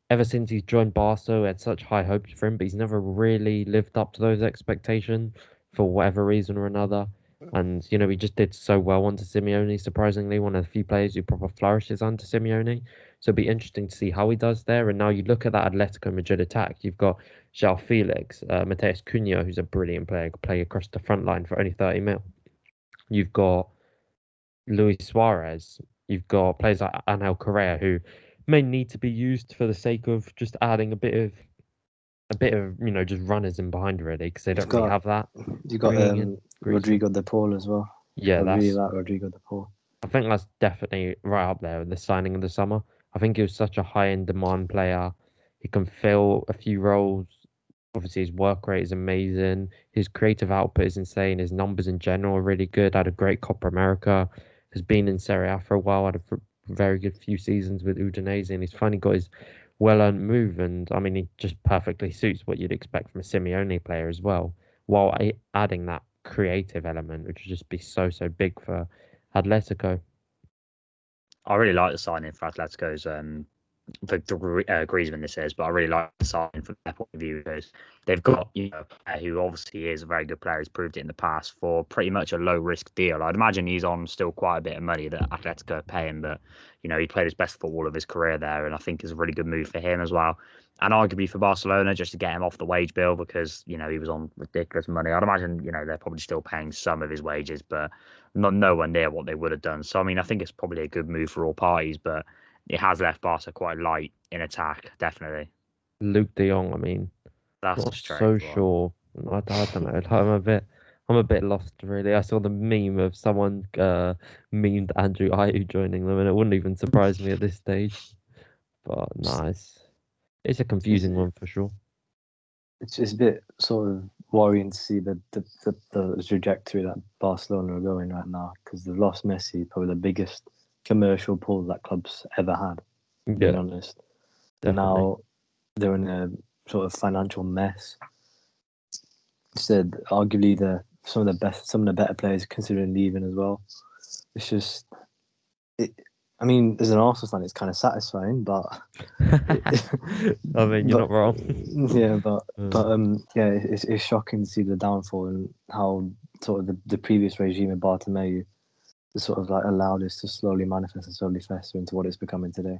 ever since he's joined Barca, we had such high hopes for him, but he's never really lived up to those expectations for whatever reason or another. And you know, he just did so well under Simeone. Surprisingly, one of the few players who proper flourishes under Simeone. So it'll be interesting to see how he does there. And now you look at that Atletico Madrid attack. You've got João Felix, uh, Matheus Cunha, who's a brilliant player, could play across the front line for only 30 mil. You've got Luis Suarez. You've got players like Angel Correa, who may need to be used for the sake of just adding a bit of a bit of you know just runners in behind really because they don't really have that. You got um, Rodrigo De Paul as well. Yeah, I that's really like Rodrigo De Paul. I think that's definitely right up there with the signing of the summer. I think he was such a high end demand player. He can fill a few roles. Obviously, his work rate is amazing. His creative output is insane. His numbers in general are really good. Had a great Copa America. Has been in Serie A for a while. Had a very good few seasons with Udinese, and he's finally got his well earned move. And I mean, he just perfectly suits what you'd expect from a Simeone player as well, while adding that creative element, which would just be so so big for Atletico. I really like the signing for Atletico's um for uh, Griezmann this is, but I really like the signing from their point of view because they've got you know who obviously is a very good player. He's proved it in the past for pretty much a low risk deal. I'd imagine he's on still quite a bit of money that Atletico are paying, but you know he played his best football of his career there, and I think it's a really good move for him as well. And arguably for Barcelona just to get him off the wage bill because you know he was on ridiculous money. I'd imagine you know they're probably still paying some of his wages, but not nowhere near what they would have done. So I mean I think it's probably a good move for all parties, but it has left Barca quite light in attack, definitely. Luke De Jong, I mean, That's not so one. sure. I, I don't know. like, I'm a bit, I'm a bit lost really. I saw the meme of someone uh, memed Andrew Ayew joining them, and it wouldn't even surprise me at this stage. But nice. It's a confusing one for sure. It's, just a bit sort of worrying to see the the, the, the trajectory that Barcelona are going right now because they've lost Messi, probably the biggest commercial pull that club's ever had. Being honest, definitely. now they're in a sort of financial mess. Said arguably the some of the best, some of the better players considering leaving as well. It's just, it. I mean, as an Arsenal fan, it's kind of satisfying, but [LAUGHS] I mean, you're but- not wrong. [LAUGHS] yeah, but Mm. but um, yeah, it's, it's shocking to see the downfall and how sort of the, the previous regime of Bartomeu sort of like allowed this to slowly manifest and slowly fester into what it's becoming today.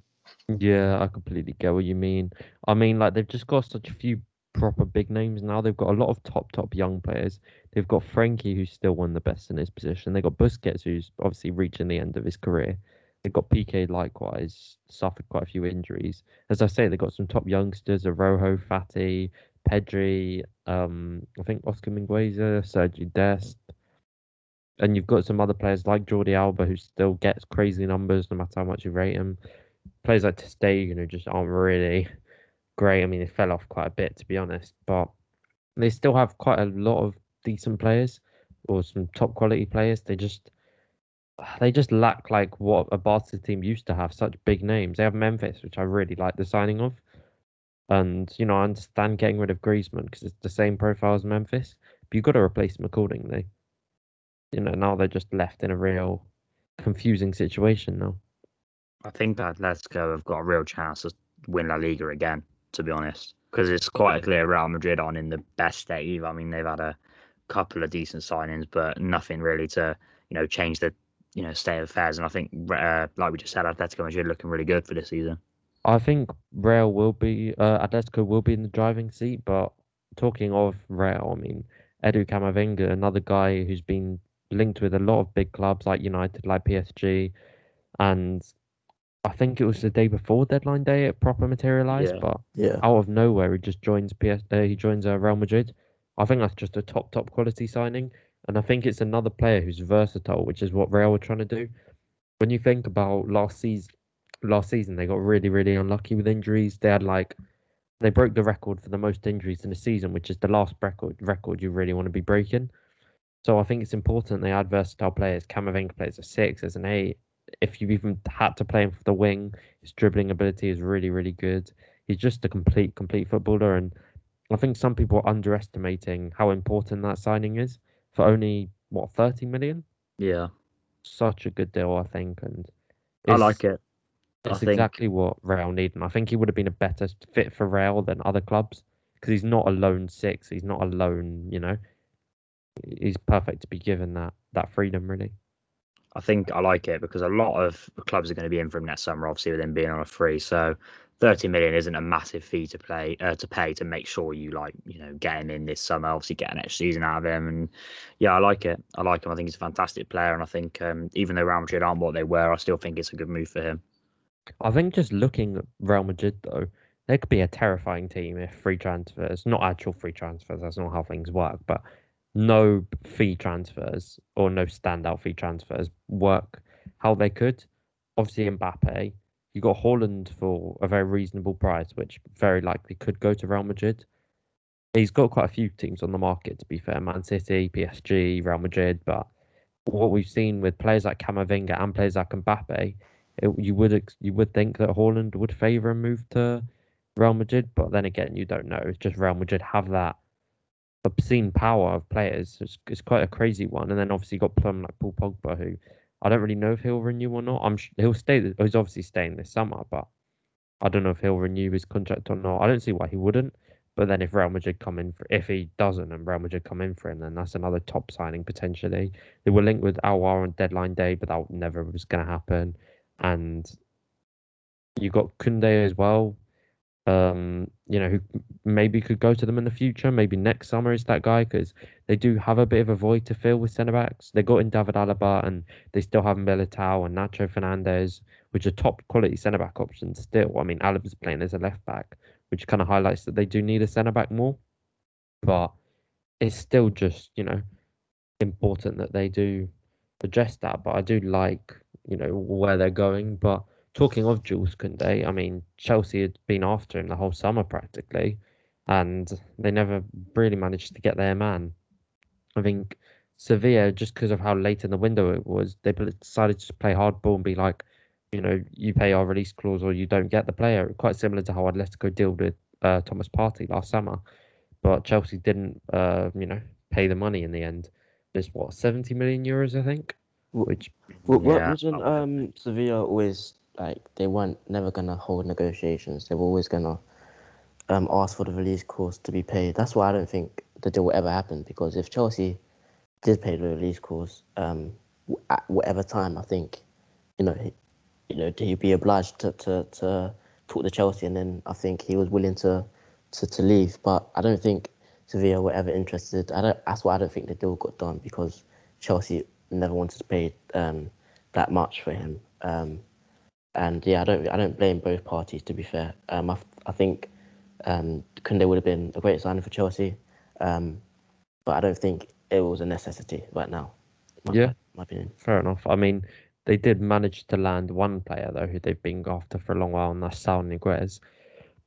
Yeah, I completely get what you mean. I mean, like they've just got such a few proper big names now. They've got a lot of top top young players. They've got Frenkie, who's still one of the best in his position. They've got Busquets, who's obviously reaching the end of his career. They've got Piqué likewise, suffered quite a few injuries. As I say, they've got some top youngsters: Araujo, Fati, Pedri, um, I think Oscar Mingueza, Sergio Dest. And you've got some other players like Jordi Alba, who still gets crazy numbers no matter how much you rate him players like Stegen who just aren't really great. I mean, they fell off quite a bit to be honest, but they still have quite a lot of decent players or some top quality players. They just they just lack like what a Barca team used to have. Such big names. They have Memphis, which I really like the signing of, and you know I understand getting rid of Griezmann because it's the same profile as Memphis, but you've got to replace him accordingly. You know now they're just left in a real confusing situation now. I think Atletico have got a real chance to win La Liga again, to be honest, because it's quite clear Real Madrid aren't in the best state either. I mean, they've had a couple of decent signings, but nothing really to you know change the you know state of affairs. And I think, uh, like we just said, Atletico Madrid looking really good for this season. I think Real will be uh, Atletico will be in the driving seat, but talking of Real, I mean Edu Camavinga, another guy who's been linked with a lot of big clubs like United, like PSG, and I think it was the day before deadline day it proper materialized, Yeah. but Yeah. out of nowhere he just joins PS. Uh, he joins uh, Real Madrid. I think that's just a top top quality signing, and I think it's another player who's versatile, which is what Real were trying to do. When you think about last season, last season they got really really unlucky with injuries. They had like they broke the record for the most injuries in a season, which is the last record record you really want to be breaking. So I think it's important they add versatile players. Camavinga plays a six, as an eight. If you've even had to play him for the wing, his dribbling ability is really, really good. He's just a complete, complete footballer, and I think some people are underestimating how important that signing is for only what 30 million. Yeah, Such a good deal, I think, and I like it. I It's think- exactly what Real need, and I think he would have been a better fit for Real than other clubs because he's not a lone six. He's not a lone, you know. He's perfect to be given that that freedom, really. I think I like it because a lot of clubs are going to be in for him next summer, obviously with him being on a free. So 30 million isn't a massive fee to play uh, to pay to make sure you like you know get him in this summer. Obviously, get an extra season out of him, and yeah, I like it. I like him. I think he's a fantastic player, and I think um, even though Real Madrid aren't what they were, I still think it's a good move for him. I think just looking at Real Madrid though, they could be a terrifying team if free transfers, not actual free transfers, that's not how things work, but no fee transfers or no standout fee transfers work how they could. Obviously Mbappe, you got Haaland for a very reasonable price, which very likely could go to Real Madrid. He's got quite a few teams on the market to be fair, Man City, PSG, Real Madrid, but what we've seen with players like Camavinga and players like Mbappe, it, you would you would think that Haaland would favour a move to Real Madrid, but then again, you don't know. It's just Real Madrid have that obscene power of players. It's, it's quite a crazy one. And then obviously got plum like Paul Pogba, who I don't really know if he'll renew or not. I'm he'll stay. He's obviously staying this summer, but I don't know if he'll renew his contract or not. I don't see why he wouldn't. But then if Real Madrid come in for if he doesn't and Real Madrid come in for him, then that's another top signing potentially. They were linked with Alwar on deadline day, but that never was going to happen. And you got Koundé as well. Um, you know, who maybe could go to them in the future. Maybe next summer is that guy because they do have a bit of a void to fill with centre backs. They got in David Alaba and they still have Militao and Nacho Fernandez, which are top quality centre back options still. I mean, Alaba's playing as a left back, which kind of highlights that they do need a centre back more. But it's still just, you know, important that they do address that. But I do like, you know, where they're going. But talking of Jules Koundé, I mean, Chelsea had been after him the whole summer practically, and they never really managed to get their man. I think Sevilla, just because of how late in the window it was, they decided to play hardball and be like, you know, you pay our release clause or you don't get the player. Quite similar to how Atletico dealt with uh, Thomas Partey last summer, but Chelsea didn't, uh, you know, pay the money in the end. It's what seventy million euros, I think. Which Well, Yeah, wasn't um Sevilla always like they weren't never gonna hold negotiations. They were always gonna um ask for the release clause to be paid. That's why I don't think the deal will ever happen because if Chelsea did pay the release clause um at whatever time, I think you know he, you know he'd be obliged to, to to talk to Chelsea, and then I think he was willing to to, to leave. But I don't think Sevilla were ever interested. I don't. That's why I don't think the deal got done because Chelsea never wanted to pay um, that much for him. Um, and yeah, I don't. I don't blame both parties. To be fair, um, I, I think um, Koundé would have been a great signing for Chelsea, um, but I don't think it was a necessity right now. My, Yeah. my opinion. Fair enough. I mean, they did manage to land one player though, who they've been after for a long while, and that's Saul Niguez.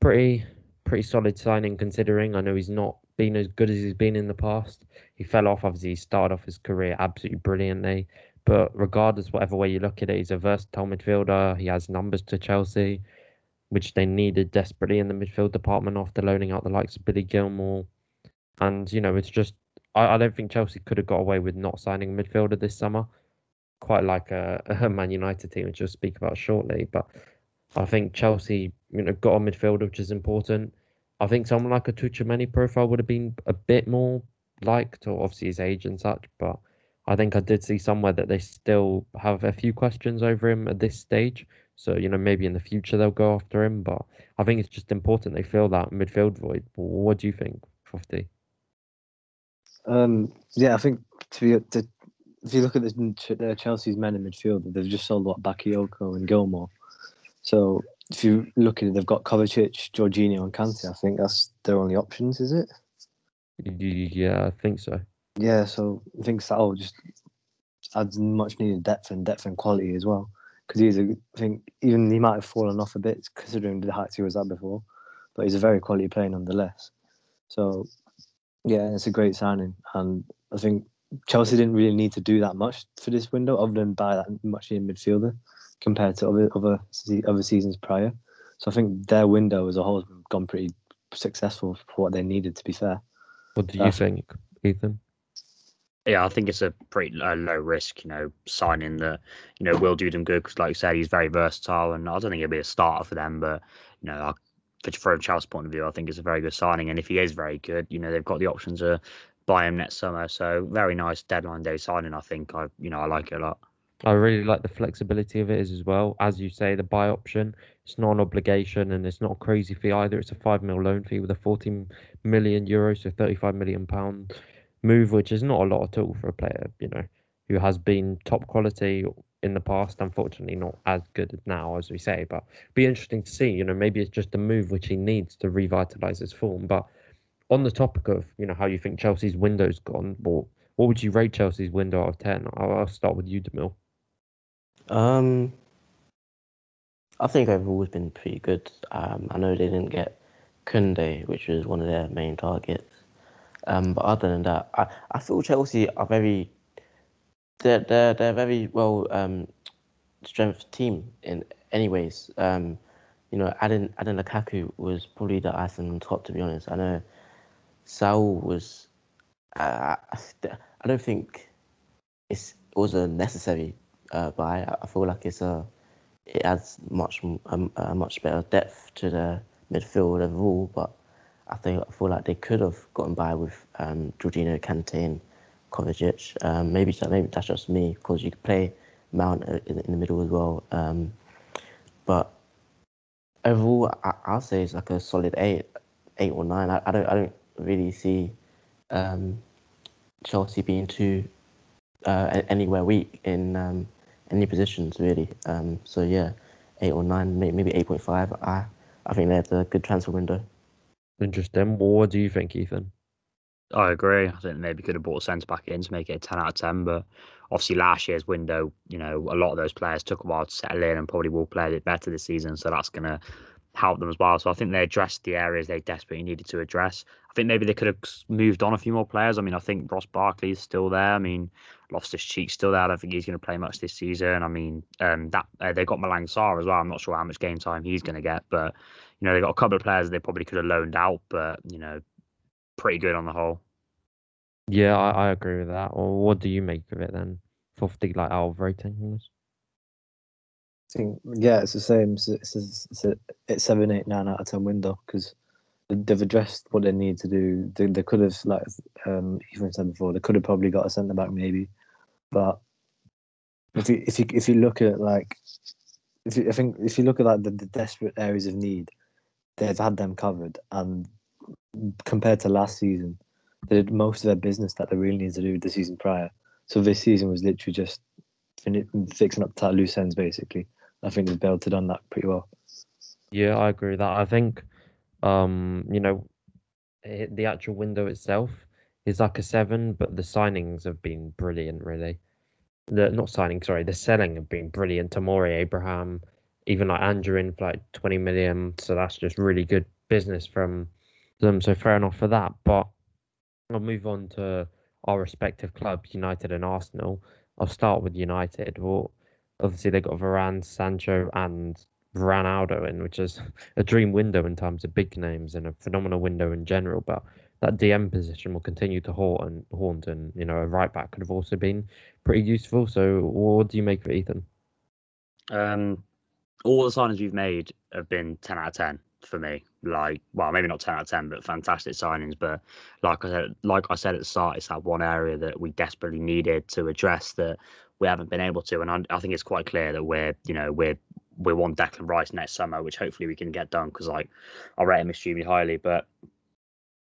Pretty, pretty solid signing considering. I know he's not been as good as he's been in the past. He fell off. Obviously, he started off his career absolutely brilliantly. But regardless, whatever way you look at it, he's a versatile midfielder. He has numbers to Chelsea, which they needed desperately in the midfield department after loaning out the likes of Billy Gilmour. And you know, it's just I, I don't think Chelsea could have got away with not signing a midfielder this summer quite like a, [LAUGHS] a Man United team, which we'll speak about shortly. But I think Chelsea, you know, got a midfielder, which is important. I think someone like a Tchouaméni profile would have been a bit more liked, or obviously his age and such. But I think I did see somewhere that they still have a few questions over him at this stage. So, you know, maybe in the future they'll go after him. But I think it's just important they fill that midfield void. What do you think, Fofty? Um, yeah, I think to be to, if you look at the, the Chelsea's men in midfield, they've just sold what Bakayoko and Gilmour. So if you look at it, they've got Kovacic, Jorginho, and Kante. I think that's their only options, is it? Yeah, I think so. Yeah, so I think Saul just adds much needed depth and depth and quality as well. Because he's a, I think even he might have fallen off a bit considering the heights he was at before, but he's a very quality player nonetheless. So yeah, it's a great signing, and I think Chelsea didn't really need to do that much for this window, other than buy that much in midfielder compared to other other other seasons prior. So I think their window as a whole has gone pretty successful for what they needed. To be fair, what do you uh, think, Ethan? Yeah, I think it's a pretty uh, low risk, you know, signing that you know will do them good because, like you said, he's very versatile, and I don't think he'll be a starter for them, but you know, from Chelsea's point of view, I think it's a very good signing. And if he is very good, you know, they've got the options to buy him next summer. So very nice deadline day signing. I think I, you know, I like it a lot. I really like the flexibility of it as well. As you say, the buy option, it's not an obligation and it's not a crazy fee either. It's a five mil loan fee with a 14 million euros, so 35 million pound move, which is not a lot at all for a player, you know, who has been top quality in the past. Unfortunately, not as good now as we say, but be interesting to see. You know, maybe it's just a move which he needs to revitalise his form. But on the topic of you know how you think Chelsea's window's gone, what what would you rate Chelsea's window out of ten? I'll, start with you, Demil. Um, I think overall it's been pretty good. Um, I know they didn't get Koundé, which was one of their main targets. Um, but other than that, I, I feel Chelsea are very they're they're they're very well um, strength team in anyways. Um, you know, adding adding Lukaku was probably the icing on top. To be honest, I know Saul was. Uh, I don't think it was a necessary uh, buy. I feel like it's a it adds much um, a much better depth to the midfield overall. But I think I feel like they could have gotten by with um, Jorginho, Kante, and Kovacic. Um, maybe maybe that's just me because you could play Mount in, in the middle as well. Um, but overall, I, will say it's like a solid eight, eight or nine. I, I don't I don't really see um, Chelsea being too uh, anywhere weak in um, any positions really. Um, so yeah, eight or nine, maybe eight point five. I I think that's a good transfer window. Interesting. What do you think, Ethan? I agree. I think maybe could have brought a centre back in to make it a 10 out of 10. But obviously, last year's window, you know, a lot of those players took a while to settle in and probably will play a bit better this season. So that's to help them as well. So I think they addressed the areas they desperately needed to address. I think maybe they could have moved on a few more players. I mean, I think Ross Barkley's still there. I mean, Loftus Cheek's still there. I don't think he's going to play much this season. I mean, um, that uh, they got Malang Sarr as well. I'm not sure how much game time he's going to get, but you know, they got a couple of players they probably could have loaned out, but you know, pretty good on the whole. Yeah, I, I agree with that. Or what do you make of it then? Fifty like out of rating on this? I think yeah, it's the same. It's a, it's, a, it's, a, it's seven, eight, nine out of ten window because they've addressed what they need to do. They, they could have like um Ethan said before they could have probably got a centre back maybe, but if you if you if you look at like if you, I think if you look at like the, the desperate areas of need, they've had them covered and compared to last season they did most of their business that they really needed to do the season prior. So this season was literally just fixing up that loose ends, basically. I think they've belted on that pretty well. Yeah, I agree with that. I think, um, you know, it, the actual window itself is like a seven, but the signings have been brilliant, really. The not signing, sorry, the selling have been brilliant. Tomori Abraham, even like Andrew in for like twenty million, so that's just really good business from them. So fair enough for that. But I'll move on to our respective clubs, United and Arsenal. I'll start with United. Well, obviously they got Varane, Sancho, and Ronaldo in, which is a dream window in terms of big names and a phenomenal window in general. But that DM position will continue to haunt and haunt, and you know a right back could have also been pretty useful. So, what do you make of Ethan? Um, all the signings we've made have been ten out of ten for me. Like, well, maybe not ten out of ten, but fantastic signings. But like I said, like I said at the start, it's that one area that we desperately needed to address that we haven't been able to. And I, I think it's quite clear that we're, you know, we're we're want Declan Rice next summer, which hopefully we can get done because like I rate him extremely highly. But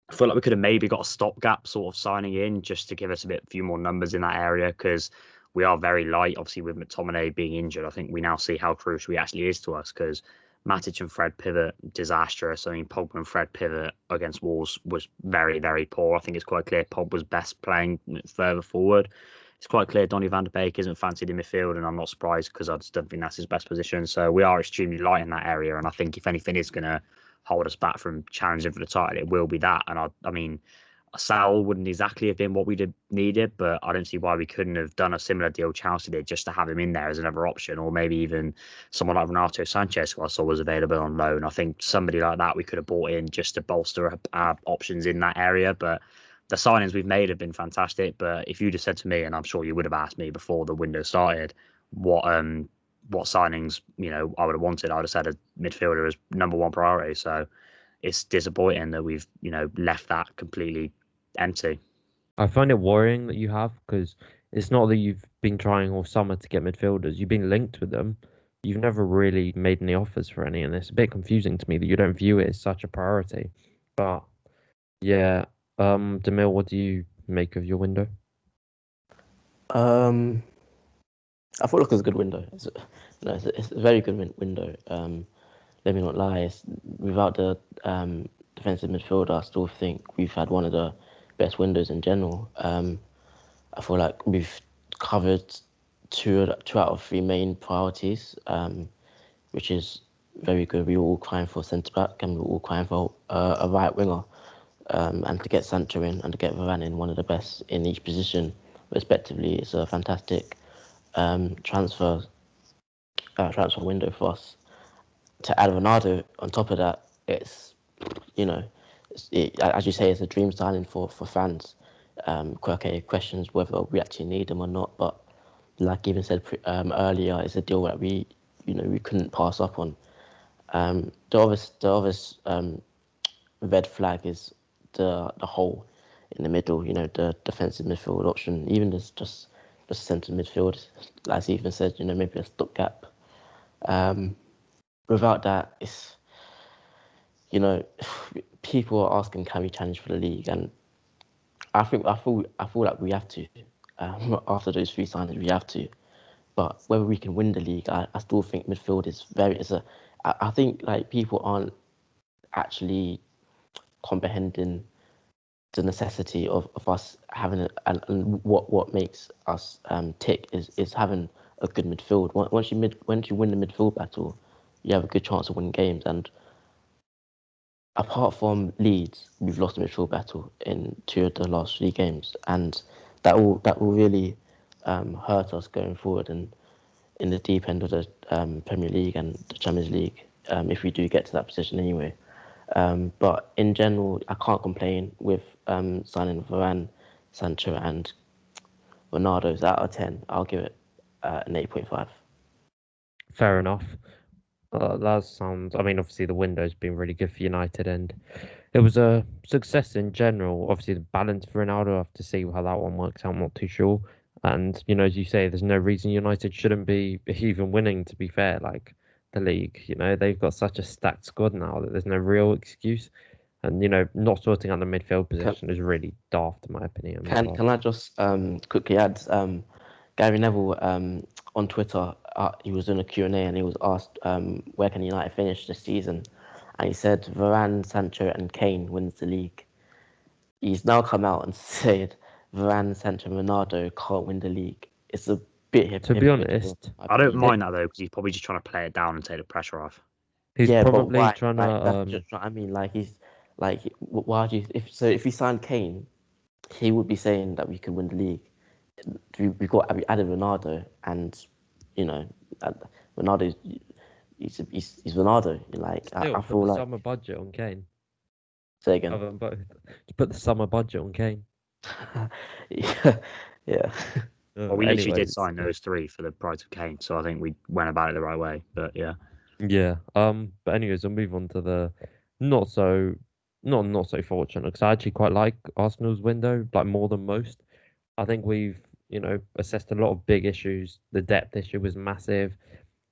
I feel like we could have maybe got a stopgap sort of signing in just to give us a bit few more numbers in that area because we are very light. Obviously, with McTominay being injured, I think we now see how crucial he actually is to us because Matic and Fred pivot disastrous. I mean, Pogba and Fred pivot against Wolves was very, very poor. I think it's quite clear Pogba was best playing further forward. It's quite clear Donny van der Beek isn't fancied in midfield, and I'm not surprised because I just don't think that's his best position. So we are extremely light in that area, and I think if anything is going to hold us back from challenging for the title, it will be that. And I, I mean, Saul wouldn't exactly have been what we'd have needed, but I don't see why we couldn't have done a similar deal Chelsea did just to have him in there as another option, or maybe even someone like Renato Sanches, who I saw was available on loan. I think somebody like that we could have bought in just to bolster our options in that area. But the signings we've made have been fantastic. But if you just said to me, and I'm sure you would have asked me before the window started, what um what signings you know I would have wanted, I would have said a midfielder as number one priority. So it's disappointing that we've you know left that completely empty. I find it worrying that you have because it's not that you've been trying all summer to get midfielders. You've been linked with them. You've never really made any offers for any, and it's a bit confusing to me that you don't view it as such a priority. But yeah, um, Demil, what do you make of your window? Um, I thought it was a good window. It's, no, it's, a, it's a very good win- window. Um, let me not lie. It's, without the um, defensive midfielder, I still think we've had one of the best windows in general. Um, I feel like we've covered two two out of three main priorities, um, which is very good. We were all crying for centre back, and we were all crying for uh, a right winger. Um, and to get Sancho in and to get Varane in, one of the best in each position, respectively, it's a fantastic um, transfer uh, transfer window for us. To add Ronaldo on top of that, it's you know, it, as you say, it's a dream signing for for fans. Um, questions whether we actually need them or not, but like Ethan said um, earlier, it's a deal that we you know we couldn't pass up on. Um, the obvious the obvious um, red flag is the the hole in the middle. You know, the defensive midfield option, even just just just centre midfield, as Ethan said, you know, maybe a stopgap. Um, without that, it's you know, [SIGHS] people are asking, can we challenge for the league? And I think I feel I feel like we have to. Um, [LAUGHS] after those three signings, we have to. But whether we can win the league, I, I still think midfield is very. It's a. I, think like people aren't actually comprehending the necessity of, of us having a, and, and what what makes us um, tick is is having a good midfield. Once you mid once you win the midfield battle, you have a good chance of winning games. And apart from Leeds, we've lost the midfield battle in two of the last three games, and that will that will really um, hurt us going forward and in the deep end of the um, Premier League and the Champions League um, if we do get to that position anyway. Um, but in general, I can't complain with um, signing Varane, Sancho, and Ronaldo's out of 10. I'll give it uh, an 8.5. Fair enough. Uh, that sounds. I mean, obviously the window's been really good for United, and it was a success in general. Obviously, the balance for Ronaldo. I have to see how that one works out. I'm not too sure. And you know, as you say, there's no reason United shouldn't be [LAUGHS] even winning. To be fair, like the league. You know, they've got such a stacked squad now that there's no real excuse. And you know, not sorting out the midfield position can, is really daft, in my opinion. Can well. Can I just um, quickly add? Um, Gary Neville um, on Twitter, uh, he was doing a Q and A, and he was asked um, where can United finish this season, and he said Varane, Sancho, and Kane wins the league. He's now come out and [LAUGHS] said Varane, Sancho, and Ronaldo can't win the league. It's a bit To be honest, I don't mind that though because he's probably just trying to play it down and take the pressure off. He's yeah, probably but trying like, to. Um, just, I mean, like he's like, why do you? If so, if he signed Kane, he would be saying that we can win the league. We we got we added Ronaldo, and you know, Ronaldo, he's he's, he's Ronaldo. Like still, I, I feel like summer budget on Kane. Say again. You [LAUGHS] Put the summer budget on Kane. [LAUGHS] yeah, yeah. [LAUGHS] Uh, well, we literally did sign those three for the price of Kane, so I think we went about it the right way. But yeah. Yeah. Um. But anyways, I'll move on to the not so not not so fortunate because I actually quite like Arsenal's window like more than most. I think we've you know assessed a lot of big issues. The depth issue was massive.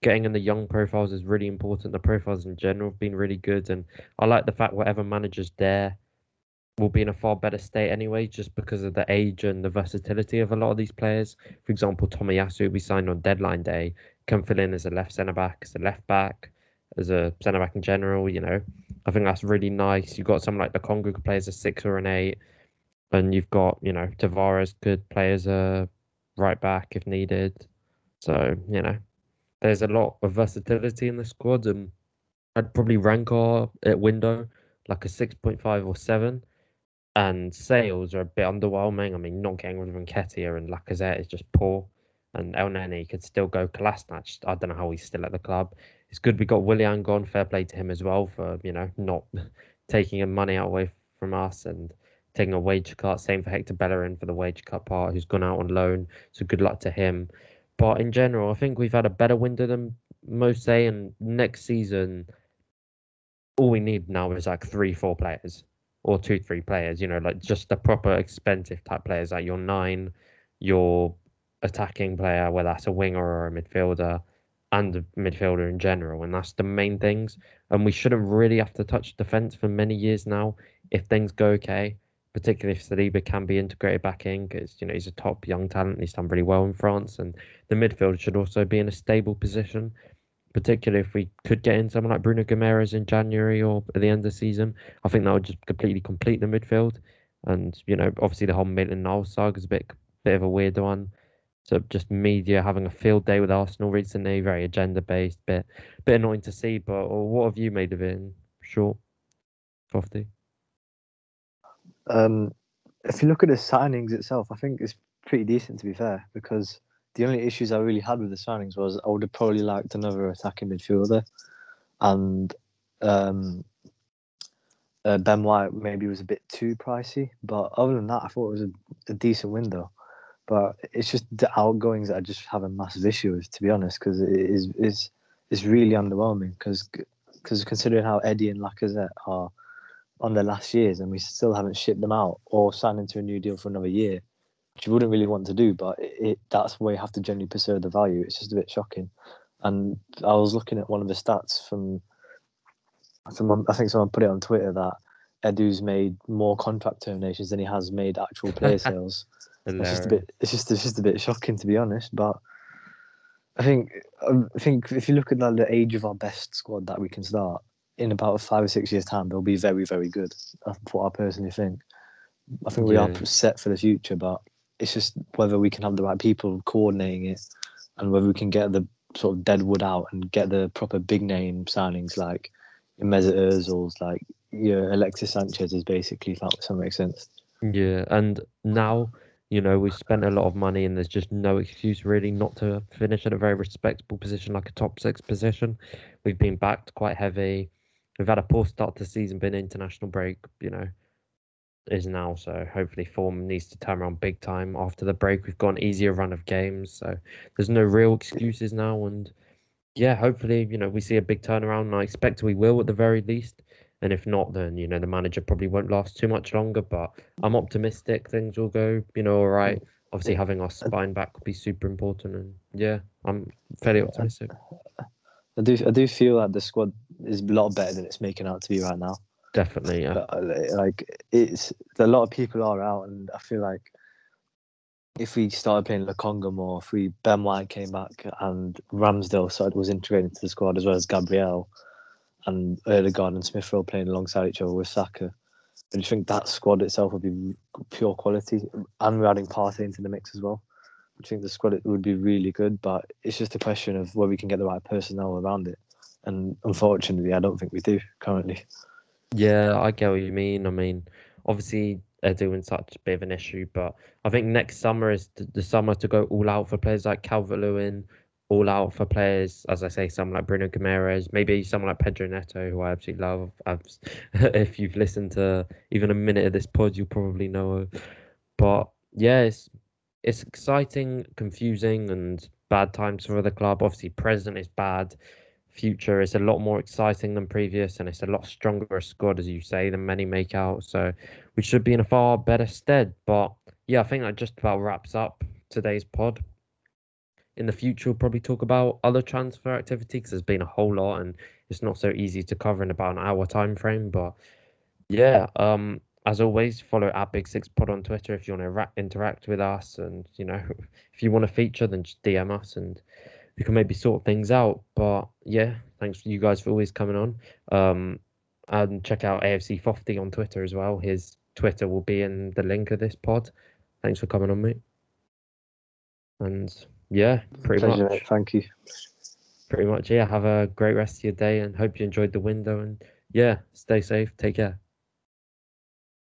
Getting in the young profiles is really important. The profiles in general have been really good, and I like the fact whatever managers there will be in a far better state anyway, just because of the age and the versatility of a lot of these players. For example, Tommy Tomiyasu, we signed on deadline day, can fill in as a left centre back, as a left back, as a centre back in general. You know, I think that's really nice. You've got someone like Lokonga could play as a six or an eight, and you've got you know Tavares could play as a uh, right back if needed. So you know, there's a lot of versatility in the squad, and I'd probably rank our at window like a six point five or seven and sales are a bit underwhelming. I mean, not getting rid of Nketiah and Lacazette is just poor. And Elneny could still go. Kolasinac, I don't know how he's still at the club. It's good we got Willian gone. Fair play to him as well for you know not [LAUGHS] taking money away from us and taking a wage cut. Same for Hector Bellerin for the wage cut part, who's gone out on loan. So good luck to him. But in general, I think we've had a better window than most say. And next season, all we need now is like three, four players or two, three players, you know, like just the proper expensive type players, like your nine, your attacking player, whether that's a winger or a midfielder, and a midfielder in general. And that's the main things. And we shouldn't really have to touch defence for many years now if things go okay, particularly if Saliba can be integrated back in, because, you know, he's a top young talent. He's done really well in France. And the midfield should also be in a stable position particularly if we could get in someone like Bruno Guimaraes in January or at the end of the season. I think that would just completely complete the midfield. And you know, obviously the whole Maitland Niles saga is a bit bit of a weird one. So just media having a field day with Arsenal recently, very agenda based, bit bit annoying to see. But uh, what have you made of it? In short, Fofty. Um, if you look at the signings itself, I think it's pretty decent to be fair because the only issues I really had with the signings was I would have probably liked another attacking midfielder, and um, uh, Ben White maybe was a bit too pricey. But other than that, I thought it was a, a decent window. But it's just the outgoings that I just have a massive issue with, to be honest, because it is is is really underwhelming. Because because considering how Eddie and Lacazette are on their last years, and we still haven't shipped them out or signed into a new deal for another year which you wouldn't really want to do, but it, it, that's where you have to generally preserve the value. It's just a bit shocking. And I was looking at one of the stats from someone, I think someone put it on Twitter that Edu's made more contract terminations than he has made actual player [LAUGHS] sales. it's just a bit, it's just, it's just a bit shocking to be honest. But I think, I think if you look at like, the age of our best squad that we can start in about five or six years' time, they'll be very, very good. Uh, That's what I personally think. I think we yeah. are set for the future, but it's just whether we can have the right people coordinating it and whether we can get the sort of deadwood out and get the proper big name signings like Mesut Ozil, like yeah, Alexis Sanchez is basically, if that, that makes sense. Yeah, and now you know we've spent a lot of money and there's just no excuse really not to finish at a very respectable position like a top six position. We've been backed quite heavy. We've had a poor start to the season, been international break, you know, is now. So hopefully form needs to turn around big time after the break. We've got an easier run of games, so there's no real excuses now. And yeah, hopefully you know we see a big turnaround. And I expect we will at the very least. And if not, then you know the manager probably won't last too much longer. But I'm optimistic things will go you know all right. Obviously, having our spine back will be super important. And yeah, I'm fairly optimistic. I do I do feel that the squad is a lot better than it's making out to be right now. Definitely, yeah. Uh, like it's a lot of people are out, and I feel like if we started playing Lokonga more, if we Ben White came back and Ramsdale started, was integrated into the squad as well as Gabriel and Odegaard and Smith Rowe playing alongside each other with Saka, and you think that squad itself would be pure quality, and we're adding Partey into the mix as well. I think the squad would be really good, but it's just a question of where we can get the right personnel around it, and unfortunately, I don't think we do currently. Yeah, I get what you mean. I mean, obviously they're doing such a bit of an issue, but I think next summer is the summer to go all out for players like Calvert Lewin, all out for players, as I say, someone like Bruno Guimaraes, maybe someone like Pedro Neto, who I absolutely love. I've, [LAUGHS] if you've listened to even a minute of this pod, you'll probably know. But yeah, it's, it's exciting, confusing, and bad times for the club. Obviously, president is bad future is a lot more exciting than previous, and it's a lot stronger a squad, as you say, than many make out. So we should be in a far better stead. But yeah, I think that just about wraps up today's pod. In the future, we'll probably talk about other transfer activity because there's been a whole lot, and it's not so easy to cover in about an hour time frame. But yeah, um, as always, follow at Big Six Pod on Twitter if you want to ra- interact with us, and you know, [LAUGHS] if you want to feature, then just DM us, and we can maybe sort things out. But yeah, thanks for you guys for always coming on. Um, and check out AFC Fofty on Twitter as well. His Twitter will be in the link of this pod. Thanks for coming on, mate. And yeah, pretty Pleasure, much, mate. Thank you. pretty much. Yeah, have a great rest of your day, and hope you enjoyed the window. And yeah, stay safe. Take care.